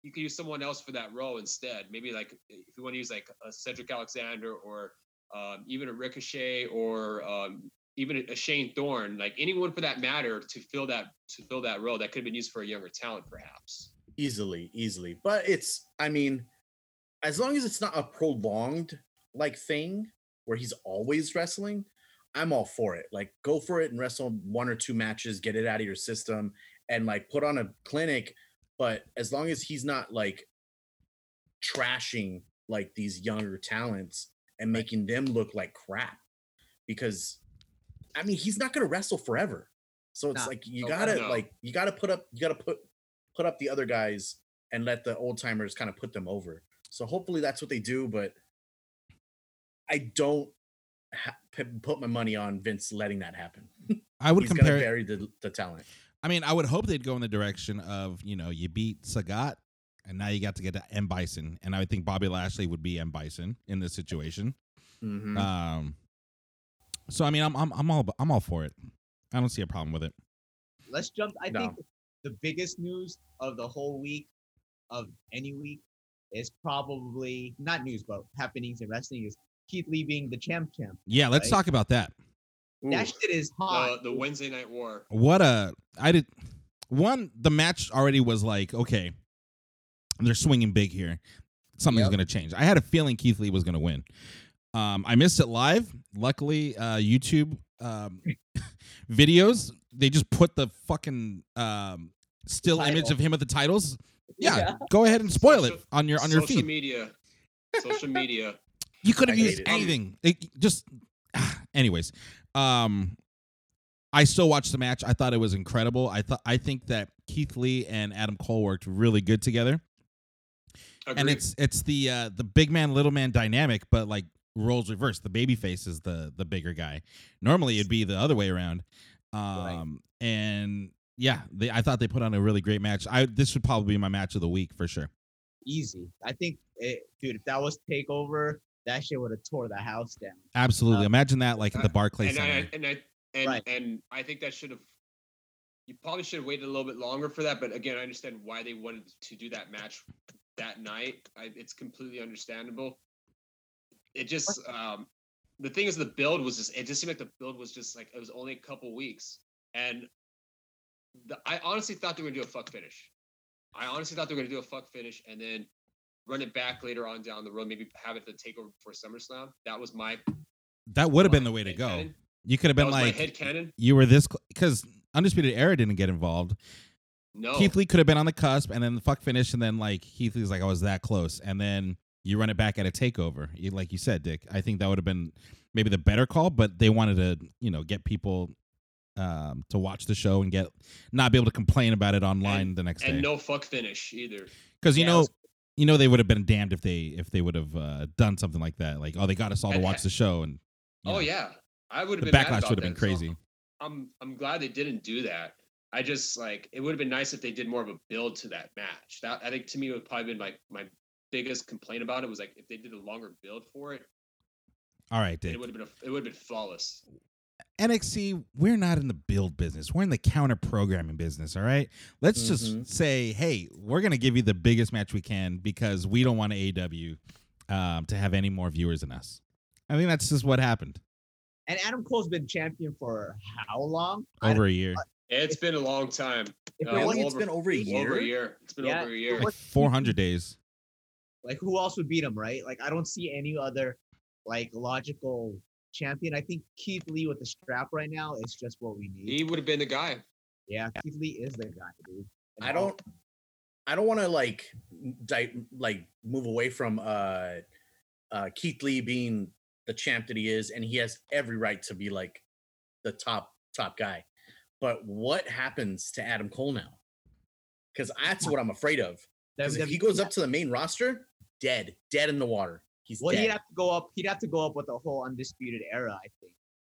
you could use someone else for that role instead. Maybe like if you want to use like a Cedric Alexander or um, even a Ricochet or um, even a Shane Thorne, like anyone for that matter, to fill that to fill that role that could have been used for a younger talent, perhaps. easily, easily. But it's, I mean, as long as it's not a prolonged like thing where he's always wrestling, I'm all for it. Like, go for it and wrestle one or two matches, get it out of your system, and like put on a clinic. But as long as he's not like trashing like these younger talents and making them look like crap, because I mean, he's not gonna wrestle forever. So it's Nah. like you gotta no. like you gotta put up you gotta put put up the other guys and let the old timers kind of put them over. So hopefully that's what they do. But I don't ha- put my money on Vince letting that happen. I would He's compare. gonna bury the, the talent. I mean, I would hope they'd go in the direction of, you know, you beat Sagat and now you got to get to M Bison. And I would think Bobby Lashley would be M Bison in this situation. Mhm. Um so I mean I'm I'm I'm all I'm all for it. I don't see a problem with it. Let's jump. I No. think the biggest news of the whole week, of any week, is probably not news, but happenings in wrestling is Keith Lee being the champ champ. Yeah, let's Right. talk about that. That Ooh, shit is hot. The, the Wednesday Night War. What a I did one the match already was like, okay, they're swinging big here. Something's Yep. going to change. I had a feeling Keith Lee was going to win. Um, I missed it live. Luckily, uh, YouTube um, videos they just put the fucking um, still image of him at the titles. Yeah, go ahead and spoil it on your on your feed. social feed. media. Social media. You could have I used anything. It just, anyways, um, I still watched the match. I thought it was incredible. I thought I think that Keith Lee and Adam Cole worked really good together, and it's it's the uh, the big man little man dynamic, but like roles reversed. The baby face is the the bigger guy. Normally it'd be the other way around. Um, and yeah, they I thought they put on a really great match. I this would probably be my match of the week for sure. Easy. I think, it, dude, if that was Takeover, that shit would have tore the house down. Absolutely, Uh, imagine that like at the Barclays and Center. I, and I and Right. and I think that should have. You probably should have waited a little bit longer for that, but again, I understand why they wanted to do that match that night. I, it's completely understandable. It just, um, the thing is, the build was just it just seemed like the build was just like it was only a couple weeks, and the, I honestly thought they were gonna do a fuck finish. I honestly thought they were gonna do a fuck finish and then run it back later on down the road, maybe have it the takeover for SummerSlam. That was my That would have been the way to go. canon. You could have That been was my like, head canon. you were this because Undisputed Era didn't get involved. No, Keith Lee could have been on the cusp, and then the fuck finish, and then like Keith Lee's like, I was that close, and then you run it back at a takeover, You- like you said, Dick. I think that would have been maybe the better call, but they wanted to, you know, get people um, to watch the show and get not be able to complain about it online the next and day. And no fuck finish either. Because you Yeah, know, you know, they would have been damned if they if they would have uh, done something like that. Like, oh, they got us all to watch the show, and Oh know, yeah, I would have the been. backlash would have been that, so crazy. I'm I'm glad they didn't do that. I just like it would have been nice if they did more of a build to that match. That I think to me would probably been like my biggest complaint about it was like if they did a longer build for it, All right, Dick. it would have been a, it would have been flawless. NXT, we're not in the build business. We're in the counter programming business. All right. Let's Mhm. just say, hey, we're gonna give you the biggest match we can because we don't want AEW um, to have any more viewers than us. I think that's just what happened And Adam Cole's been champion for how long? Over a year, It's been a long time. If Uh, it Really? wasn't- It's been over a year. Over a year. It's been Yeah. over a year. like 400 days. Like who else would beat him, right? Like I don't see any other like logical champion. I think Keith Lee with the strap right now is just what we need. He would have been the guy. yeah, Keith Lee is the guy, dude. And I don't I don't want to like di- like move away from uh uh Keith Lee being the champ that he is and he has every right to be like the top top guy. But what happens to Adam Cole now? Cuz that's what I'm afraid of. Cuz if he goes up to the main roster, dead, dead in the water. He's Well, dead. he'd have to go up. He'd have to go up with the whole undisputed era. I think.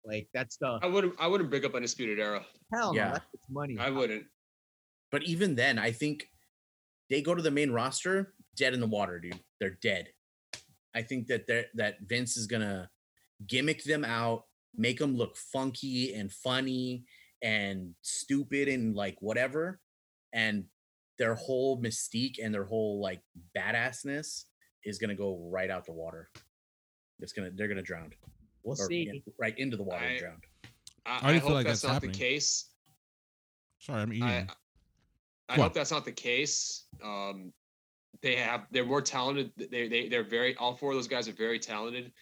Like that's the I wouldn't I wouldn't bring up Undisputed Era. hell. Yeah. No, that's it's money. I wouldn't. But even then, I think they go to the main roster, dead in the water, dude. They're dead. I think that they that Vince is gonna gimmick them out, make them look funky and funny and stupid and like whatever, and their whole mystique and their whole like badassness is gonna go right out the water. It's gonna they're gonna drown. We'll Or, see. yeah, right into the water and I- drown. I, How do you I feel hope like that's, that's not happening? the case. Sorry, I'm eating. I, I hope that's not the case. Um, they have they're more talented. They they they're very all four of those guys are very talented.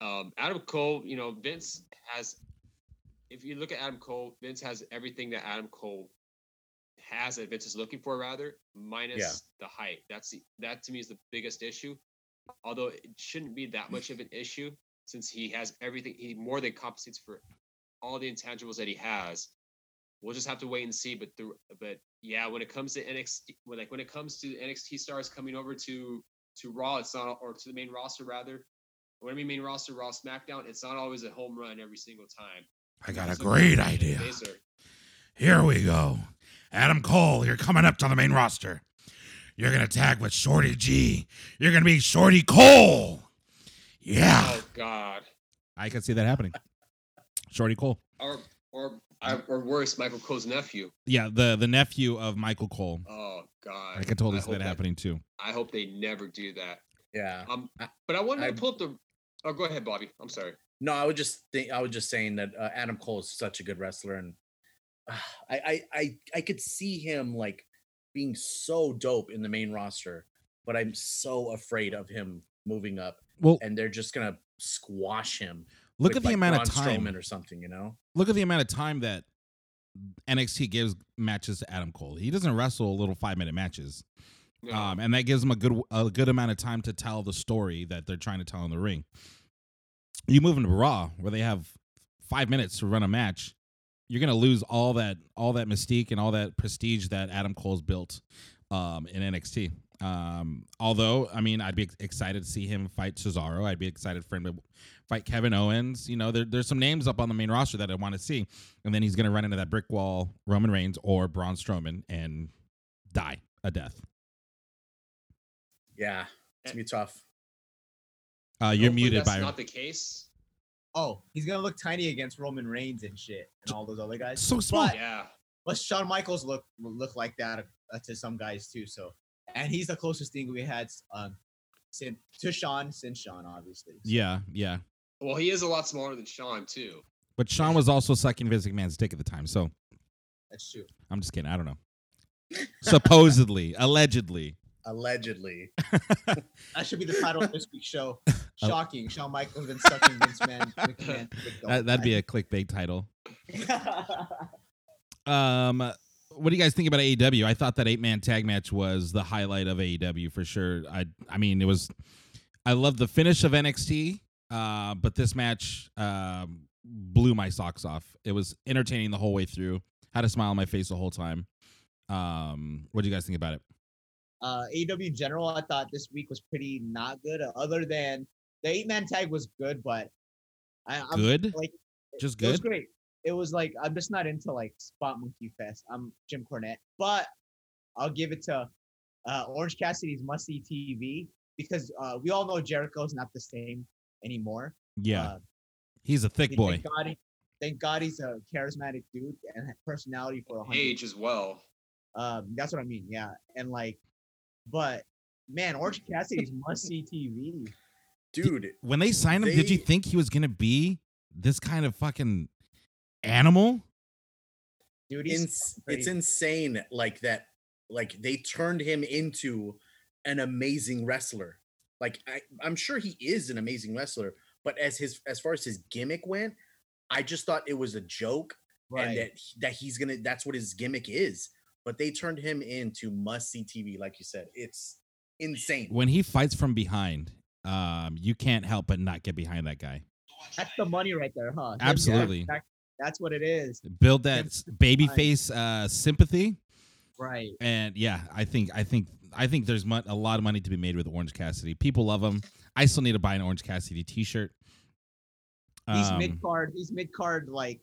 Um, Adam Cole, you know, Vince has. If you look at Adam Cole, Vince has everything that Adam Cole has that Vince is looking for, rather minus the height. That's the, that to me is the biggest issue. Although it shouldn't be that much of an issue since he has everything. He more than compensates for all the intangibles that he has we'll just have to wait and see. But the but yeah, when it comes to NXT, when like when it comes to NXT stars coming over to to Raw, it's not or to the main roster rather. When I mean main roster, Raw, SmackDown, it's not always a home run every single time. I got a great idea. Here we go. Adam Cole, you're coming up to the main roster. You're going to tag with Shorty G. You're going to be Shorty Cole. Yeah. Oh God. I could see that happening. Shorty Cole. Or or or worse, Michael Cole's nephew. Yeah, the the nephew of Michael Cole. Oh God. I could totally I see hope that happening too. I hope they never do that. Yeah. Um, but I wanted I- to pull up the. Oh, go ahead, Bobby. I'm sorry. No, I would just think I was just saying that uh, Adam Cole is such a good wrestler, and I, I I I could see him like being so dope in the main roster, but I'm so afraid of him moving up, Well, and they're just gonna squash him. look with, at the like, amount of time. Strowman or something, you know. Look at the amount of time that NXT gives matches to Adam Cole. He doesn't wrestle little five minute matches, No. um, and that gives him a good a good amount of time to tell the story that they're trying to tell in the ring. You move into Raw, where they have five minutes to run a match, you're gonna lose all that all that mystique and all that prestige that Adam Cole's built um, in NXT. Um, although, I mean, I'd be excited to see him fight Cesaro. I'd be excited for him to fight Kevin Owens. You know, there, there's some names up on the main roster that I want to see, and then he's gonna run into that brick wall, Roman Reigns or Braun Strowman, and die a death. Yeah, it's gonna be tough. Uh, you're Hopefully muted, that's Byron. not the case. Oh, he's gonna look tiny against Roman Reigns and shit, and all those other guys. so small. But, Yeah. but Shawn Michaels look look like that uh, to some guys too. So, and he's the closest thing we had um, since to Shawn since Shawn, obviously. So, Yeah, yeah. Well, he is a lot smaller than Shawn too. But Shawn was also sucking Vince McMahon's dick at the time, so That's true. I'm just kidding. I don't know. Supposedly, allegedly. Allegedly. That should be the title of this week's show. Shocking. Shawn Michaels been sucking Vince Man. McMahon. That, that'd be a clickbait title. Um, what do you guys think about AEW? I thought that eight man tag match was the highlight of AEW for sure. I I mean, it was. I love the finish of NXT, uh, but this match um, blew my socks off. It was entertaining the whole way through. Had a smile on my face the whole time. Um, what do you guys think about it? Uh, AEW general, I thought this week was pretty not good. uh, Other than the eight man tag was good, but I, I'm Good? like Just It was good. great. It was like I'm just not into like Spot Monkey Fest. I'm Jim Cornette, but I'll give it to uh, Orange Cassidy's Must See TV because uh, we all know Jericho's not the same anymore. Yeah, Uh, he's a thick thank boy. God he- thank God he's a charismatic dude and personality for a hundred. Age as well. Um, that's what I mean. Yeah, and like, but man, Orange Cassidy's Must See TV. Dude, When they signed him, did you think he was gonna be this kind of fucking animal? Dude, he's ins- pretty- it's insane like that like they turned him into an amazing wrestler like I, i'm sure he is an amazing wrestler but as his as far as his gimmick went i just thought it was a joke right. and that that he's gonna that's what his gimmick is but they turned him into must see tv like you said it's insane When he fights from behind, um, you can't help but not get behind that guy. That's the money right there, huh? Absolutely. that- that's what it is. Build that baby face uh, sympathy, Right. and yeah, I think I think I think there's mon- a lot of money to be made with Orange Cassidy. People love him. I still need to buy an Orange Cassidy T-shirt. He's Um, mid card. He's mid card, like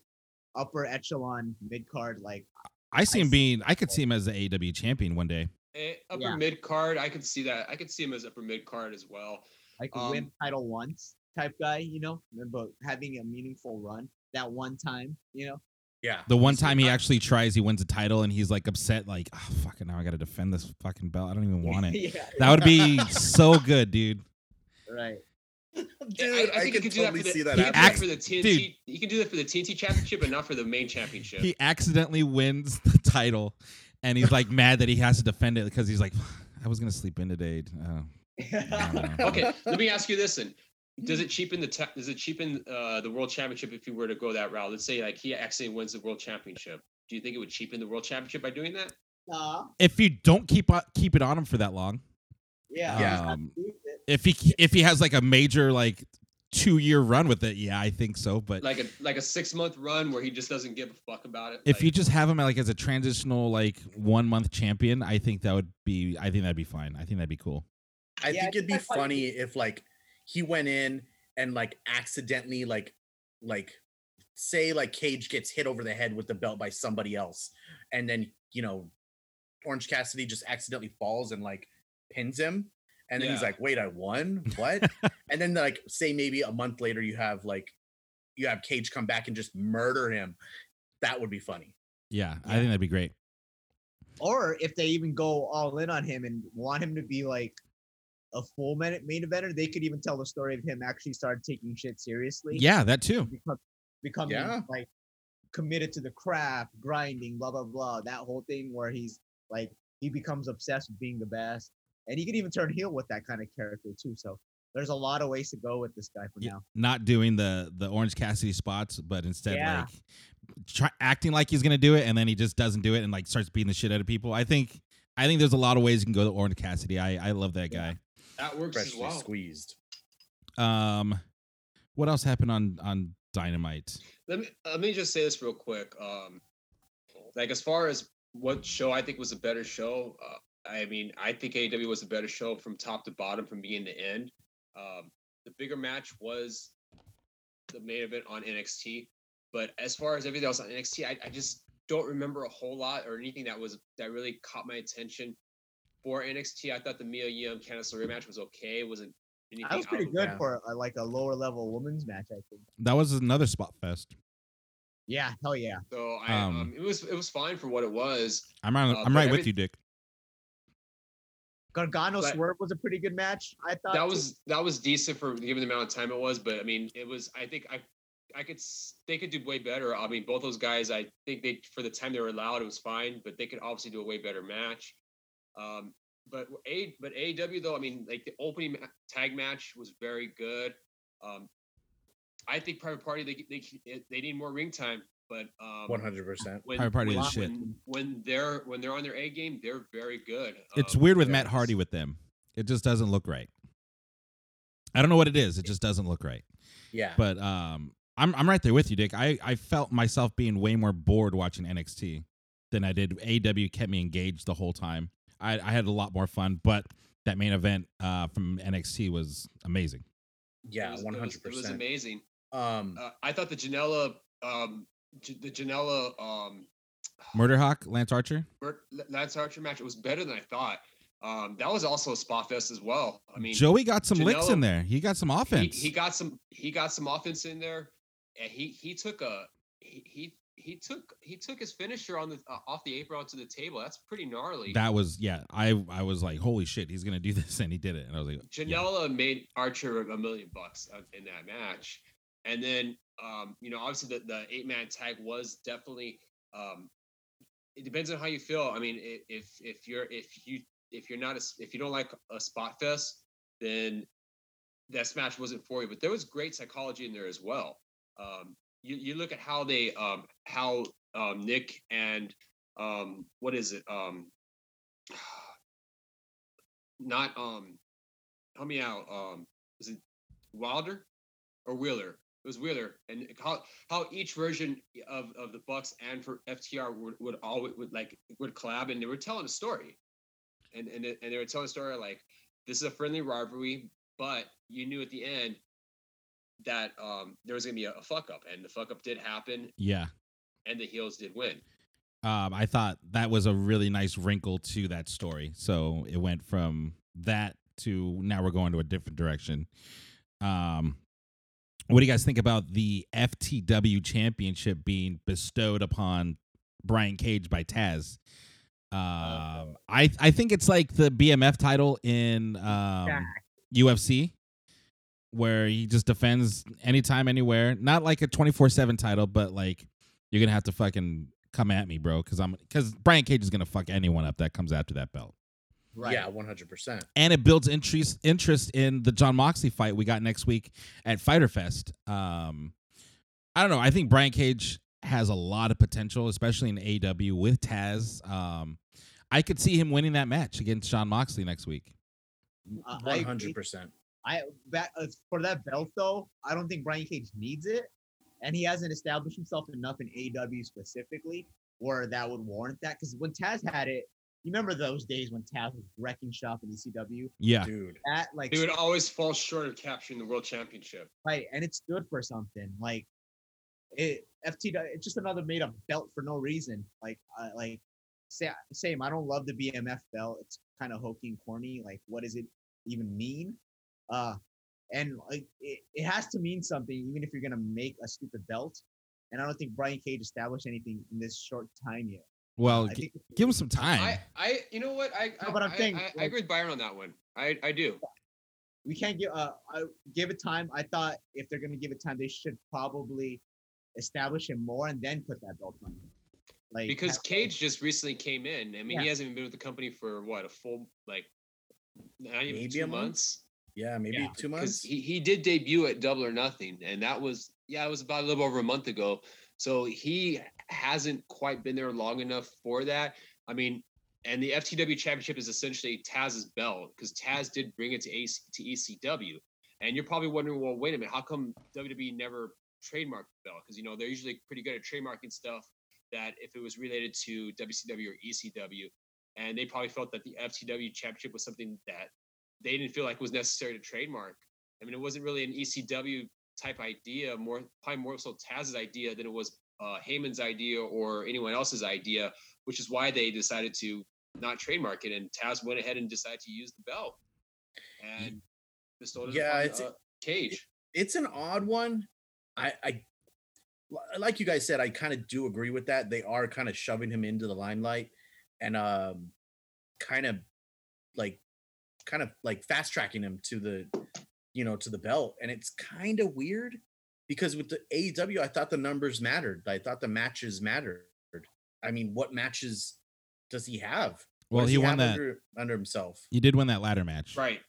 upper echelon mid card. Like I see him being. I could see him as the AEW champion one day. Eh, upper Yeah. mid card, I could see that. I could see him as upper mid card as well. like a win Um, title once type guy, you know. But having a meaningful run that one time, you know. yeah The one time he actually tries, he wins a title, and he's like upset, like, oh, fucking now I got to defend this fucking belt. I don't even want it. yeah. That would be so good, dude. right. dude I, i, I think can you could do that totally for the, see you that could do happening. that Act- for the TNT. dude. You can do that for the TNT championship, but not for the main championship. He accidentally wins the title, and he's like mad that he has to defend it because he's like, I was gonna sleep in today. Don't okay, let me ask you this: then, does it cheapen the ta- does it cheapen uh, the world championship if you were to go that route? Let's say like he actually wins the world championship. Do you think it would cheapen the world championship by doing that? Nah, If you don't keep o- keep it on him for that long, yeah. Yeah. If he if he has like a major like two year run with it, yeah, I think so. But Like a like a six month run where he just doesn't give a fuck about it. if like, you just have him like as a transitional like one month champion, I think that would be I think that'd be fine. I think that'd be cool. I Yeah, think it'd be that's why- funny if like he went in and like accidentally like like say like Cage gets hit over the head with the belt by somebody else, and then you know Orange Cassidy just accidentally falls and like pins him, and then he's like, "Wait, I won? What?" and then like say maybe a month later you have like you have Cage come back and just murder him. That would be funny. Yeah, I think that'd be great. Or if they even go all in on him and want him to be like a full main main eventer, they could even tell the story of him actually started taking shit seriously. Yeah, that too. become, becoming Yeah. like committed to the craft, grinding, blah blah blah. That whole thing where he's like he becomes obsessed with being the best, and he could even turn heel with that kind of character too. So there's a lot of ways to go with this guy for Yeah, now. not doing the the Orange Cassidy spots, but instead Yeah. like try, acting like he's gonna do it, and then he just doesn't do it, and like starts beating the shit out of people. I think I think there's a lot of ways you can go to Orange Cassidy. I I love that Yeah. guy. that works as well. squeezed. Um, what else happened on on Dynamite? Let me let me just say this real quick. Um, like as far as what show I think was a better show, uh, I mean I think AEW was a better show from top to bottom, from beginning to end. Um, the bigger match was the main event on NXT, but as far as everything else on NXT, I, I just don't remember a whole lot or anything that was that really caught my attention. For NXT, I thought the Mia Yim Candice LeRae match was okay. It wasn't anything. That was pretty good yeah. for a, like a lower level women's match, I think. That was another spot fest. Yeah, hell yeah. So I, Um, um, it was it was fine for what it was. I'm on, Uh, I'm but right with you, Dick. Gargano But- Swerve was a pretty good match. I thought that too. was that was decent for given the amount of time it was, but I mean, it was. I think I, I could. They could do way better. I mean, both those guys. I think they for the time they were allowed, it was fine, but they could obviously do a way better match. Um, but a but AEW though, I mean, like the opening ma- tag match was very good. Um, I think Private Party they they they need more ring time, but um, One hundred percent. when, Private Party when, is shit. When, when they're when they're on their A game, they're very good. It's Um, weird with Matt Hardy with them. It just doesn't look right. I don't know what it is. It just doesn't look right. Yeah. But um, I'm I'm right there with you, Dick. I I felt myself being way more bored watching NXT than I did. AW kept me engaged the whole time. I I had a lot more fun, but that main event uh from NXT was amazing. yeah, was- it one was- hundred It was amazing. Um, Uh, I thought the Janela, um, The Janela, um, Murder Hawk, Lance Archer. Lance Archer match. It was better than I thought. Um, that was also a spot fest as well. I mean, Joey got some licks in there. He got some offense. he got some he got some offense in there, and he he took a he he, he took he took his finisher on the uh, off the apron onto the table. That's pretty gnarly. that was yeah. I I was like, holy shit, he's gonna do this, and he did it. And I was like, yeah. Janela made Archer a million bucks uh, in that match, and then um, you know obviously the, the eight man tag was definitely um, it depends on how you feel. I mean, if if you're if you if you're not a, if you don't like a spot fest, then that match wasn't for you. But there was great psychology in there as well. Um, you you look at how they um, how um, Nick and um, what is it um, not um help me out. Um, is it Wilder or Wheeler? It was Wheeler, and how how each version of, of the Bucks and for FTR would, would always would like would collab, and they were telling a story, and and and they were telling a story like this is a friendly rivalry, but you knew at the end that um there was gonna be a, a fuck up, and the fuck up did happen, yeah. and the heels did win. um, I thought that was a really nice wrinkle to that story. So it went from that to now we're going to a different direction. Um, what do you guys think about the FTW championship being bestowed upon Brian Cage by Taz? Um, I I think it's like the BMF title in um, UFC, where he just defends anytime, anywhere. Not like a twenty four seven title, but like you're gonna have to fucking come at me, bro, because I'm because Brian Cage is gonna fuck anyone up that comes after that belt. Right. yeah, one hundred percent. And it builds interest interest in the Jon Moxley fight we got next week at Fighter Fest. Um, I don't know. I think Brian Cage has a lot of potential, especially in AW with Taz. Um, I could see him winning that match against Jon Moxley next week. I- I One agree. hundred percent. I that uh, for that belt though, I don't think Brian Cage needs it, and he hasn't established himself enough in AW specifically, where that would warrant that. Because when Taz had it, you remember those days when Taz was wrecking shop in ECW. Yeah, Dude. That like He would always fall short of capturing the world championship. right, and it stood for something. Like it FT, it's just another made up belt for no reason. Like uh, like say, same. I don't love the BMF belt. It's kind of hokey and corny. Like what does it even mean? Uh, and like it, it has to mean something, even if you're gonna make a stupid belt. And I don't think Brian Cage established anything in this short time yet. Well, I g- think give him some time. I, I, you know what? I, No, I, but I'm I- saying, I, I like- agree with Byron on that one. I, I do. we can't give uh I give it time. I thought if they're gonna give it time, they should probably establish him more and then put that belt on him. Like Because Cage just recently came in. I mean, he hasn't even been with the company for what a full like not even Maybe two a month? months. Yeah, maybe Yeah, two Because months. he, he did debut at Double or Nothing, and that was yeah, it was about a little over a month ago. So he hasn't quite been there long enough for that. I mean, and the FTW Championship is essentially Taz's belt because Taz did bring it to AC, to ECW, and you're probably wondering, well, wait a minute, how come WWE never trademarked the belt? Because you know they're usually pretty good at trademarking stuff that if it was related to WCW or ECW, and they probably felt that the FTW Championship was something that they didn't feel like was necessary to trademark. I mean, it wasn't really an ECW type idea, more probably more so Taz's idea than it was uh, Heyman's idea or anyone else's idea, which is why they decided to not trademark it. And Taz went ahead and decided to use the belt and bestowed it Yeah, it's- uh, Cage. it's an odd one. I, I like you guys said, I kind of do agree with that. They are kind of shoving him into the limelight and um kind of like kind of like fast tracking him to the, you know, to the belt, and it's kind of weird because with the AEW, I thought the numbers mattered. I thought the matches mattered. I mean, what matches does he have? What Well, does he won that. under, under himself. He did win that ladder match. Right.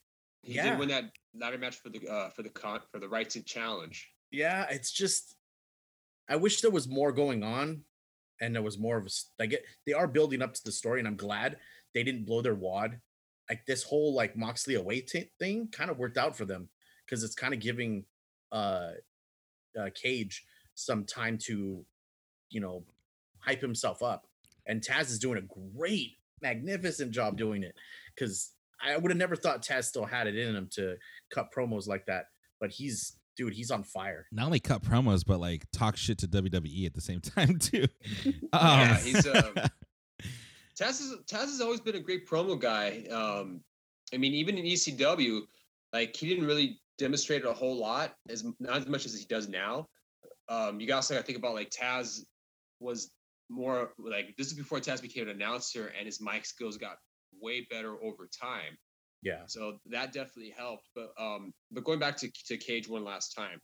He Yeah. did win that ladder match for the uh, for the con for the right to challenge. Yeah, it's just I wish there was more going on and there was more of a s- like it, they are building up to the story and I'm glad they didn't blow their wad. Like this whole like Moxley away t- thing kind of worked out for them because it's kind of giving uh, uh Cage some time to you know hype himself up. And Taz is doing a great magnificent job doing it cuz I would have never thought Taz still had it in him to cut promos like that, but he's dude, he's on fire. Not only cut promos, but like talk shit to WWE at the same time too. Yeah, Um, he's, um, Taz is Taz has always been a great promo guy. Um, I mean, even in ECW, like he didn't really demonstrate a whole lot as not as much as he does now. Um, you also got to think about like Taz was more like this is before Taz became an announcer and his mic skills got way better over time. Yeah. So that definitely helped. But um, but going back to to Cage one last time,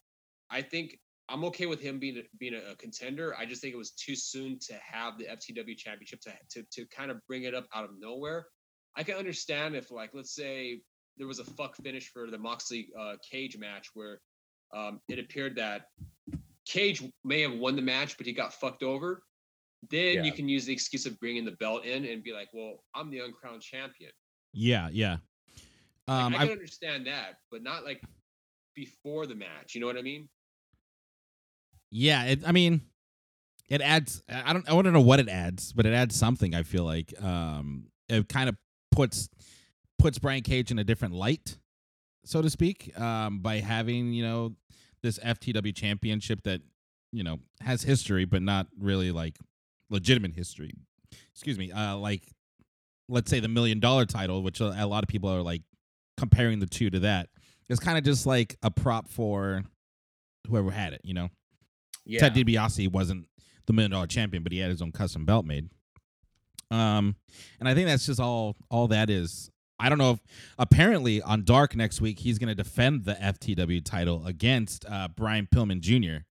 I think I'm okay with him being being a, a contender. I just think it was too soon to have the FTW championship to, to to kind of bring it up out of nowhere. I can understand if like let's say there was a fuck finish for the Moxley uh, Cage match where um, it appeared that Cage may have won the match, but he got fucked over. Then Yeah. you can use the excuse of bringing the belt in and be like, "Well, I'm the uncrowned champion." yeah, yeah. Um, I I, can understand that, but not like before the match. You know what I mean? yeah. It, I mean, it adds. I don't. I want to know what it adds, but it adds something. I feel like um, it kind of puts puts Brian Cage in a different light, so to speak, um, by having you know this FTW championship that you know has history, but not really like legitimate history. Excuse me. Uh, like let's say the million dollar title, which a lot of people are like comparing the two to that. It's kind of just like a prop for whoever had it, you know. Yeah. Ted DiBiase wasn't the million dollar champion, but he had his own custom belt made. Um, and I think that's just all all that is. I don't know if apparently on Dark next week he's going to defend the FTW title against uh, Brian Pillman Jr.,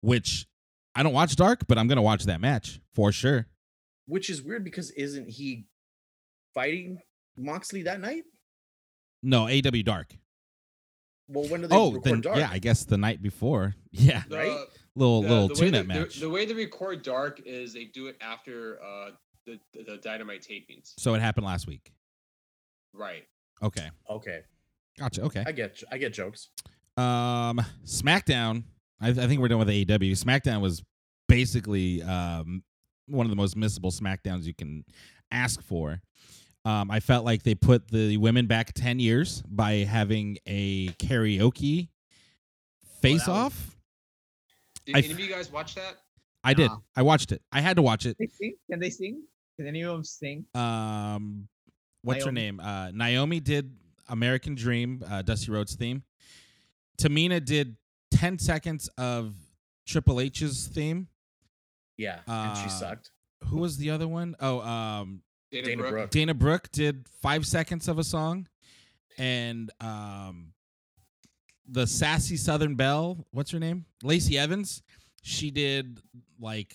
which I don't watch Dark, but I'm going to watch that match for sure. Which is weird because isn't he fighting Moxley that night? No, AW Dark. Well, when do they Oh, record then, Dark? yeah, I guess the night before. Yeah, The- Right? little the- little the tune-up match. The, the way they record Dark is they do it after uh, the, the the Dynamite tapings. so it happened last week. Right. Okay, Okay, gotcha. Okay. I get I get jokes. Um, SmackDown. I, I think we're done with AEW. SmackDown was basically um one of the most missable SmackDowns you can ask for. Um, I felt like they put the women back ten years by having a karaoke face off. Did I any of you guys watch that? I did. I watched it. I had to watch it. They sing? Can they sing? Can any of them sing? Um, what's her name? Uh, Naomi did American Dream, uh, Dusty Rhodes theme. Tamina did ten seconds of Triple H's theme. Yeah, and she Uh, sucked. Who was the other one? Oh, um, Dana, Dana Brooke? Brooke. Dana Brooke did five seconds of a song, and um, the sassy Southern Belle, what's her name? Lacey Evans. She did like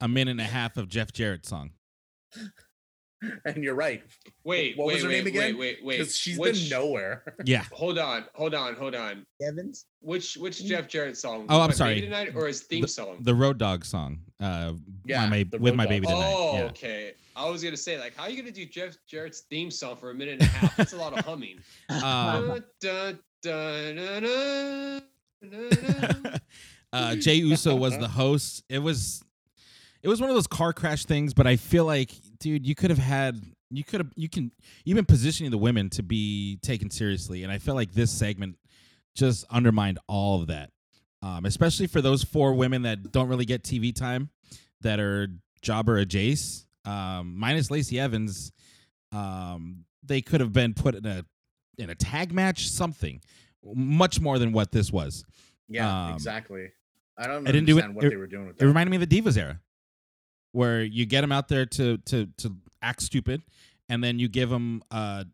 a minute and a half of Jeff Jarrett's song. And you're right Wait, What was her wait, name again? Wait, wait, wait. because she's which, been nowhere. Yeah. Hold on, hold on, hold on. Evans? Which which Jeff Jarrett song? Oh, I'm sorry. Baby Tonight or his theme song? The Road Dogg song. Uh, Yeah, my, with my Dogg. baby tonight. Oh, yeah. okay. I was gonna say, like, how are you gonna do Jeff Jarrett's theme song for a minute and a half? That's a lot of humming. Um, Dun, dun, dun, dun, dun, dun, dun. uh, Jay Uso was the host. It was, it was one of those car crash things. But I feel like, dude, you could have had, you could have, you can, you've been positioning the women to be taken seriously, and I feel like this segment just undermined all of that. Um, especially for those four women that don't really get TV time, that are Jobber or Jace, um, minus Lacey Evans. Um, they could have been put in a in a tag match, something much more than what this was. Yeah, Um, exactly. I don't I didn't do it- understand what it- they were doing with It that. reminded me of the Divas era, where you get them out there to to to act stupid, and then you give them a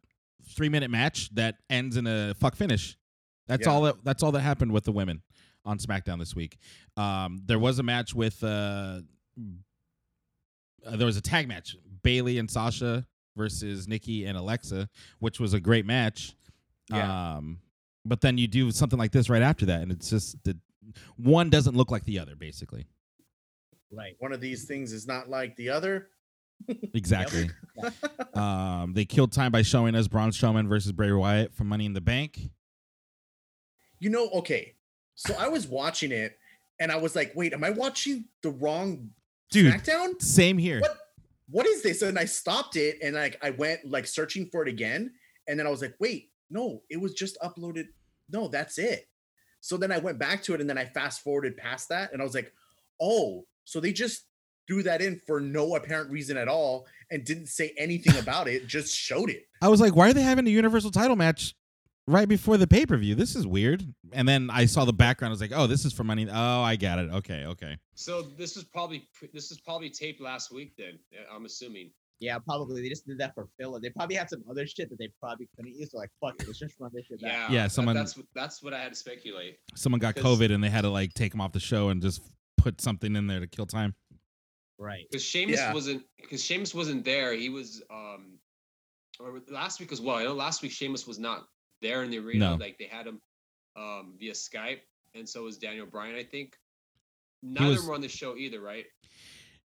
three minute match that ends in a fuck finish. That's Yeah. all that that's all that happened with the women on SmackDown this week. Um, there was a match with uh, uh, there was a tag match, Bayley and Sasha versus Nikki and Alexa, which was a great match. Yeah. Um, but then you do something like this right after that, and it's just the one doesn't look like the other, basically. Right. One of these things is not like the other. Exactly. um, they killed time by showing us Braun Strowman versus Bray Wyatt for Money in the Bank. You know, okay. So I was watching it and I was like, wait, am I watching the wrong Dude, SmackDown? same here. What what is this? And I stopped it and like I went like searching for it again. And then I was like, wait, no, it was just uploaded. No, that's it. So then I went back to it and then I fast forwarded past that and I was like, oh, so they just threw that in for no apparent reason at all and didn't say anything about it, just showed it. I was like, why are they having a Universal title match right before the pay per view? This is weird. And then I saw the background. I was like, oh, this is for Money. Oh, I got it. Okay, okay. So this is probably this is probably taped last week. Then uh, I'm assuming. Yeah, probably they just did that for filler. They probably had some other shit that they probably couldn't use. So like, fuck it, let's just run this shit back. Yeah, Yeah, that- someone- That's what that's what I had to speculate. Someone got COVID and they had to like take him off the show and just put something in there to kill time. Right. Because Sheamus Yeah. wasn't because Sheamus wasn't there. He was um, or last week as well. I know last week Sheamus was not there in the arena. No. Like they had him um via Skype, and so was Daniel Bryan. I think. Neither was- were on the show either, right?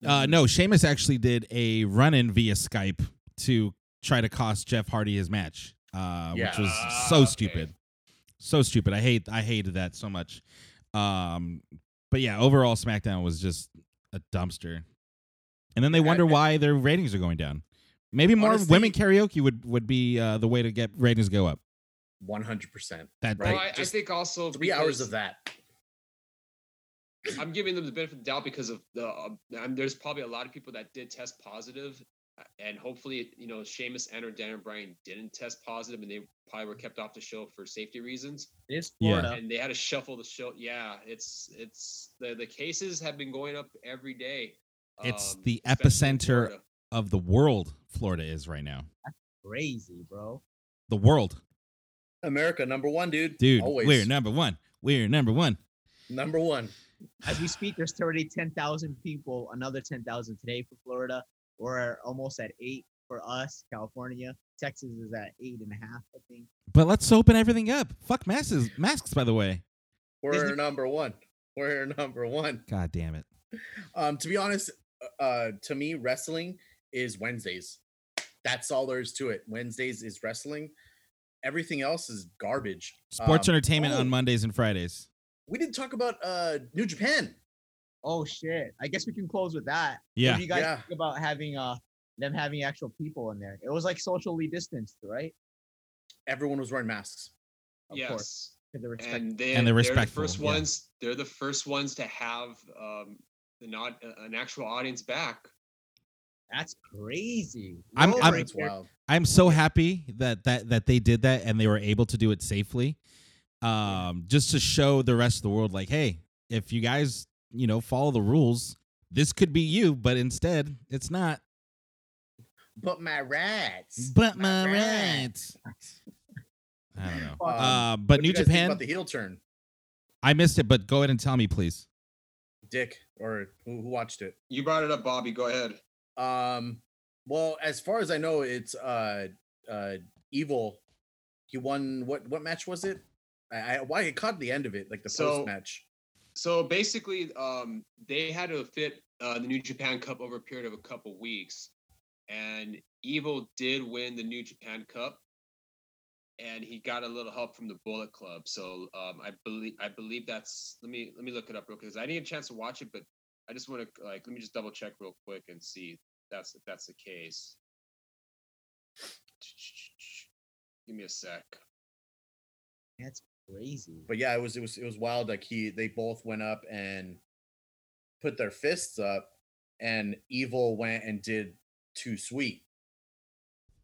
Uh, no, Sheamus actually did a run in via Skype to try to cost Jeff Hardy his match, uh, Yeah. which was Ah, so okay. stupid, so stupid. I hate, I hated that so much. Um, but yeah, overall SmackDown was just a dumpster. And then they wonder why their ratings are going down. Maybe more Honestly- women karaoke would would be uh, the way to get ratings go up. 100%. That Right. Well, I, I just think also Three hours because of that. I'm giving them the benefit of the doubt because of the. Um, there's probably a lot of people that did test positive, and hopefully, you know, Sheamus and or Daniel Bryan didn't test positive, and they probably were kept off the show for safety reasons. It is Yeah. Florida. and they had to shuffle the show. Yeah, it's it's the the cases have been going up every day. It's um, the epicenter of the world. Florida is right now. Crazy, bro. The world, America, number one, dude. dude. Always. We're number one. We're number one. number one. As we speak, there's already 10,000 people, another 10,000 today for Florida. We're almost at eight for us, California. Texas is at eight and a half, I think. But let's open everything up. Fuck masks. Masks, by the way. We're Disney- number one. We're number one. God damn it. Um, to be honest, uh, to me, wrestling is Wednesdays. That's all there is to it. Wednesdays is wrestling. Everything else is garbage. Sports Um, entertainment oh, on Mondays and Fridays. We didn't talk about uh New Japan. Oh shit! I guess we can close with that. What Yeah. do you guys Yeah. think about having uh them having actual people in there? It was like socially distanced, right? Everyone was wearing masks. Of yes. course, because they respect. and they And they're they're the first yeah. ones. They're the first ones to have um the not an actual audience back. That's crazy. I'm- I'm- right That's there. wild. I'm so happy that, that that they did that and they were able to do it safely. Um, just to show the rest of the world, like, hey, if you guys, you know, follow the rules, this could be you, but instead it's not. But my rats. But my rights. I don't know. Um, Uh, but New you guys think Japan, about the heel turn, I missed it, but go ahead and tell me, please. Dick, or who, who watched it? You brought it up, Bobby. Go ahead. Um, well, as far as I know, it's uh uh Evil. He won what what match was it? I, I why I caught the end of it, like the So- post match. So basically, um, they had to fit uh, the New Japan Cup over a period of a couple weeks, and Evil did win the New Japan Cup, and he got a little help from the Bullet Club. So um, I believe I believe that's let me let me look it up real quick I didn't get a chance to watch it, but I just want to like let me just double check real quick and see if that's if that's the case. Give me a sec. That's crazy. But yeah, it was it was it was wild. Like he they both went up and put their fists up, and Evil went and did too sweet,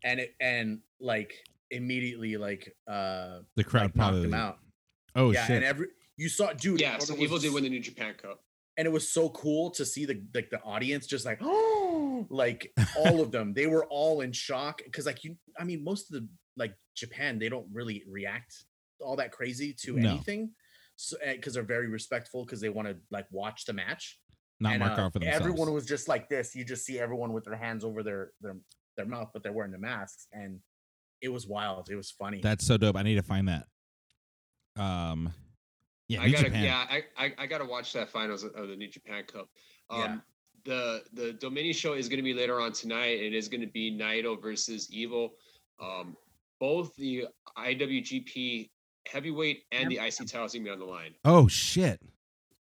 and it and like immediately like uh The crowd like, knocked him out. Oh yeah, shit! and every you saw dude. Yeah, and so it Evil was- did win the New Japan Cup. and it was so cool to see the like the audience just like oh like all of them, they were all in shock because, like, you, I mean, most of the like Japan, they don't really react all that crazy to No. anything, so because they're very respectful because they want to like watch the match. Not And, mark uh, out for themselves. Everyone was just like this. You just see everyone with their hands over their their their mouth, but they're wearing the masks, and it was wild. It was funny. That's so dope. I need to find that. Um, yeah, I New gotta, Japan. yeah, I, I, I gotta watch that finals of of the New Japan Cup. Um, Yeah. The the Dominion show is going to be later on tonight. It is going to be Naito versus Evil. Um, both the IWGP heavyweight and the IC titles are going to be on the line. Oh shit!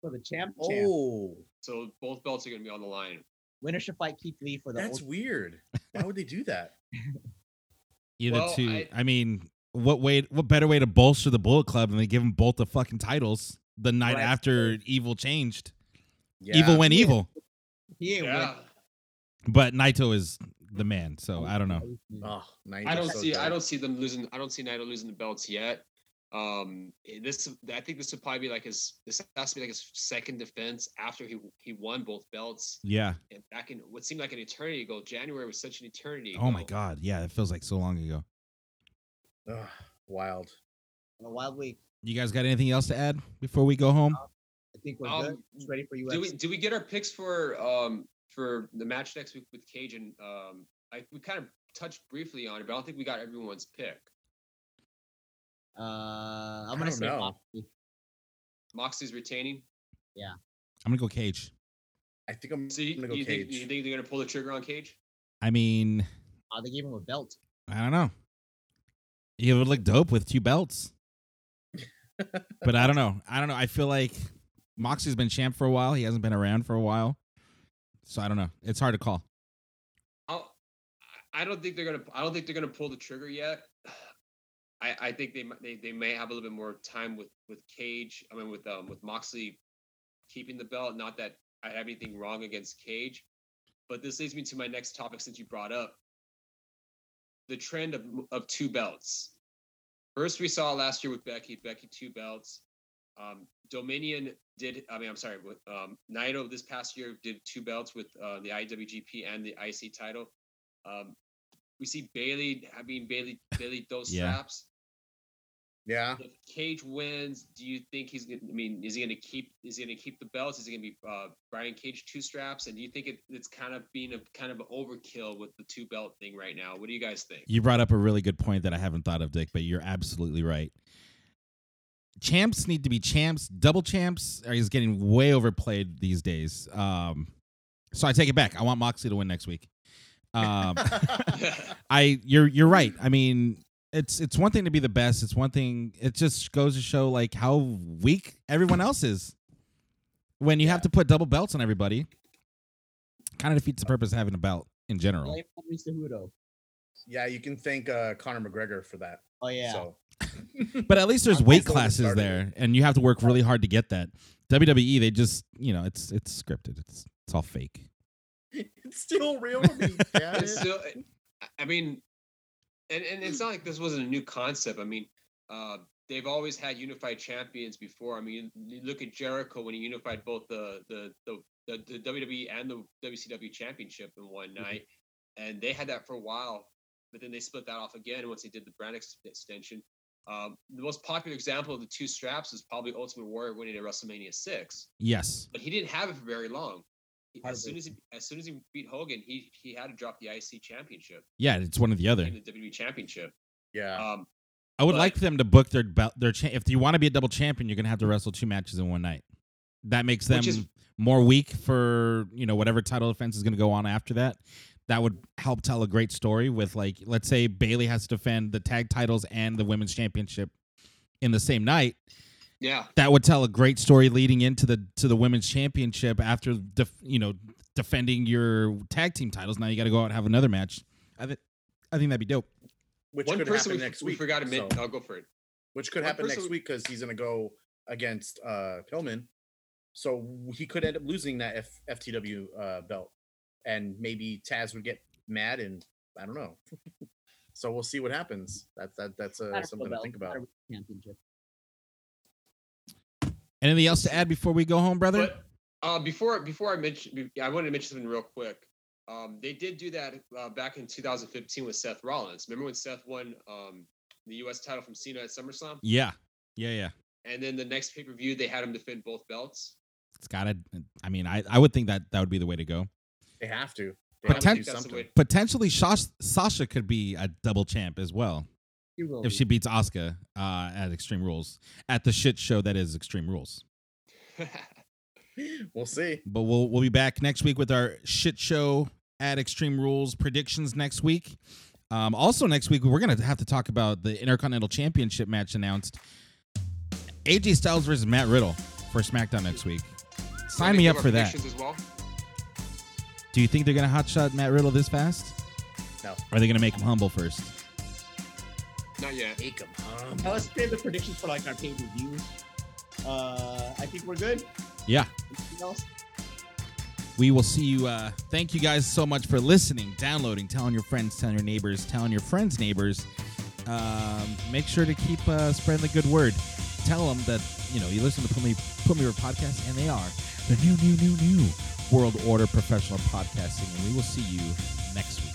For the champ, champ. oh, So both belts are going to be on the line. Winner should fight Keith Lee for the that's ult- weird. Why would they do that? Either Well, two. I, I- mean, what way? What better way to bolster the Bullet Club than they give them both the fucking titles the night Right. after Evil changed? Yeah. Evil went Yeah. evil, He ain't Yeah. but Naito is the man. So I don't know. Oh. I don't see. I don't see them losing. I don't see Naito losing the belts yet. Um, eh, this I think this would probably be like his. This has to be like his second defense after he he won both belts. Yeah. And back in what seemed like an eternity ago, January was such an eternity. Oh my god. Yeah, it feels like so long ago. Ugh, wild. On a wild week. You guys got anything else to add before we go home? I think we're good. Um, Just ready for you. Do we do we get our picks for um for the match next week with Cage and um I we kind of touched briefly on it, but I don't think we got everyone's pick. Uh, I'm gonna say know. Moxley. Moxley's retaining. Yeah. I'm gonna go Cage. I think I'm So you, gonna go you think Cage. you think they're gonna pull the trigger on Cage? I mean, Uh, they gave him a belt. I don't know. He would look dope with two belts. but I don't know. I don't know. I feel like Moxley's been champ for a while. He hasn't been around for a while. So I don't know. It's hard to call. I'll, I don't think they're gonna. I don't think they're gonna pull the trigger yet. I, I think they, they they may have a little bit more time with with Cage. I mean with um with Moxley keeping the belt. Not that I have anything wrong against Cage, but this leads me to my next topic since you brought up the trend of of two belts. First, we saw last year with Becky. Becky two belts. Um, Dominion did. I mean, I'm sorry. With um, Naito this past year did two belts with uh, the IWGP and the IC title. Um, we see Bayley having Bayley Bayley those Yeah. straps. Yeah. If Cage wins, do you think he's gonna? I mean, is he gonna keep? Is he gonna keep the belts? Is he gonna be uh, Brian Cage two straps? And do you think it, it's kind of being a kind of an overkill with the two belt thing right now? What do you guys think? You brought up a really good point that I haven't thought of, Dick, but you're absolutely right. Champs need to be champs. Double champs are is getting way overplayed these days. Um, so I take it back. I want Moxley to win next week. Um, I you're you're right. I mean, it's it's one thing to be the best. It's one thing. It just goes to show like how weak everyone else is. When you have to put double belts on everybody, kind of defeats the purpose of having a belt in general. Blame on Mr. Hudo. yeah, you can thank uh, Conor McGregor for that. Oh yeah. So But at least there's weight classes there, and you have to work really hard to get that. WWE, they just you know, it's it's scripted. It's it's all fake. it's still real to me. it's still I- mean and, and it's not like this wasn't a new concept i mean uh they've always had unified champions before i mean you look at jericho when he unified both the the the, the, the wwe and the wcw championship in one night and they had that for a while but then they split that off again once they did the brand extension um, the most popular example of the two straps is probably Ultimate Warrior winning at WrestleMania six, Yes. but he didn't have it for very long. He- As soon as he, as soon as he beat Hogan, he he had to drop the IC championship Yeah, it's one or the other. and the WWE championship. yeah. Um, I would but- like them to book their belt. Their cha- if you want to be a double champion, you're gonna have to wrestle two matches in one night. That makes them is- more weak for you know whatever title defense is gonna go on after that. That would help tell a great story with like let's say Bayley has to defend the tag titles and the women's championship in the same night. Yeah, That would tell a great story leading into the to the women's championship after def, you know defending your tag team titles. Now you got to go out and have another match. I think I think that'd be dope. which one could person happen we, next we week. forgot to mention. so- I'll go for it. which could one happen next person- week because he's gonna go against uh Pillman. So he could end up losing that F- FTW uh, belt, and maybe Taz would get mad, and I don't know. so we'll see what happens. That's that that's uh, something to think about. Championship. Anything else to add before we go home, brother? But uh, before before I mention, I wanted to mention something real quick. Um, they did do that uh, back in 2015 with Seth Rollins. Remember when Seth won um, the U.S. title from Cena at SummerSlam? Yeah, yeah, yeah. And then the next pay per view, they had him defend both belts. It's gotta. I mean, I I would think that that would be the way to go. They have to. They But have to do something. Potentially, Sas- Sasha could be a double champ as well He will if she beats Asuka uh, at Extreme Rules at the shit show that is Extreme Rules. We'll see. But we'll we'll be back next week with our shit show at Extreme Rules predictions next week. Um, also next week we're gonna have to talk about the Intercontinental Championship match announced. AJ Styles versus Matt Riddle for SmackDown next week. Sign me up for that. Well. Do you think they're gonna hotshot Matt Riddle this fast? No. Or are they gonna make him humble first? Not yet. Make 'em hum. Now let's save the predictions for like our pay per view. Uh, I think we're good. Yeah. Anything else? We will see you. Uh, thank you guys so much for listening, downloading, telling your friends, telling your neighbors, telling your friends' neighbors. Um, make sure to keep uh, spreading the good word. Tell them that you know you listen to Put Me Put Me Over podcast, and they are the new, new, new, new World Order Professional Podcasting. And we will see you next week.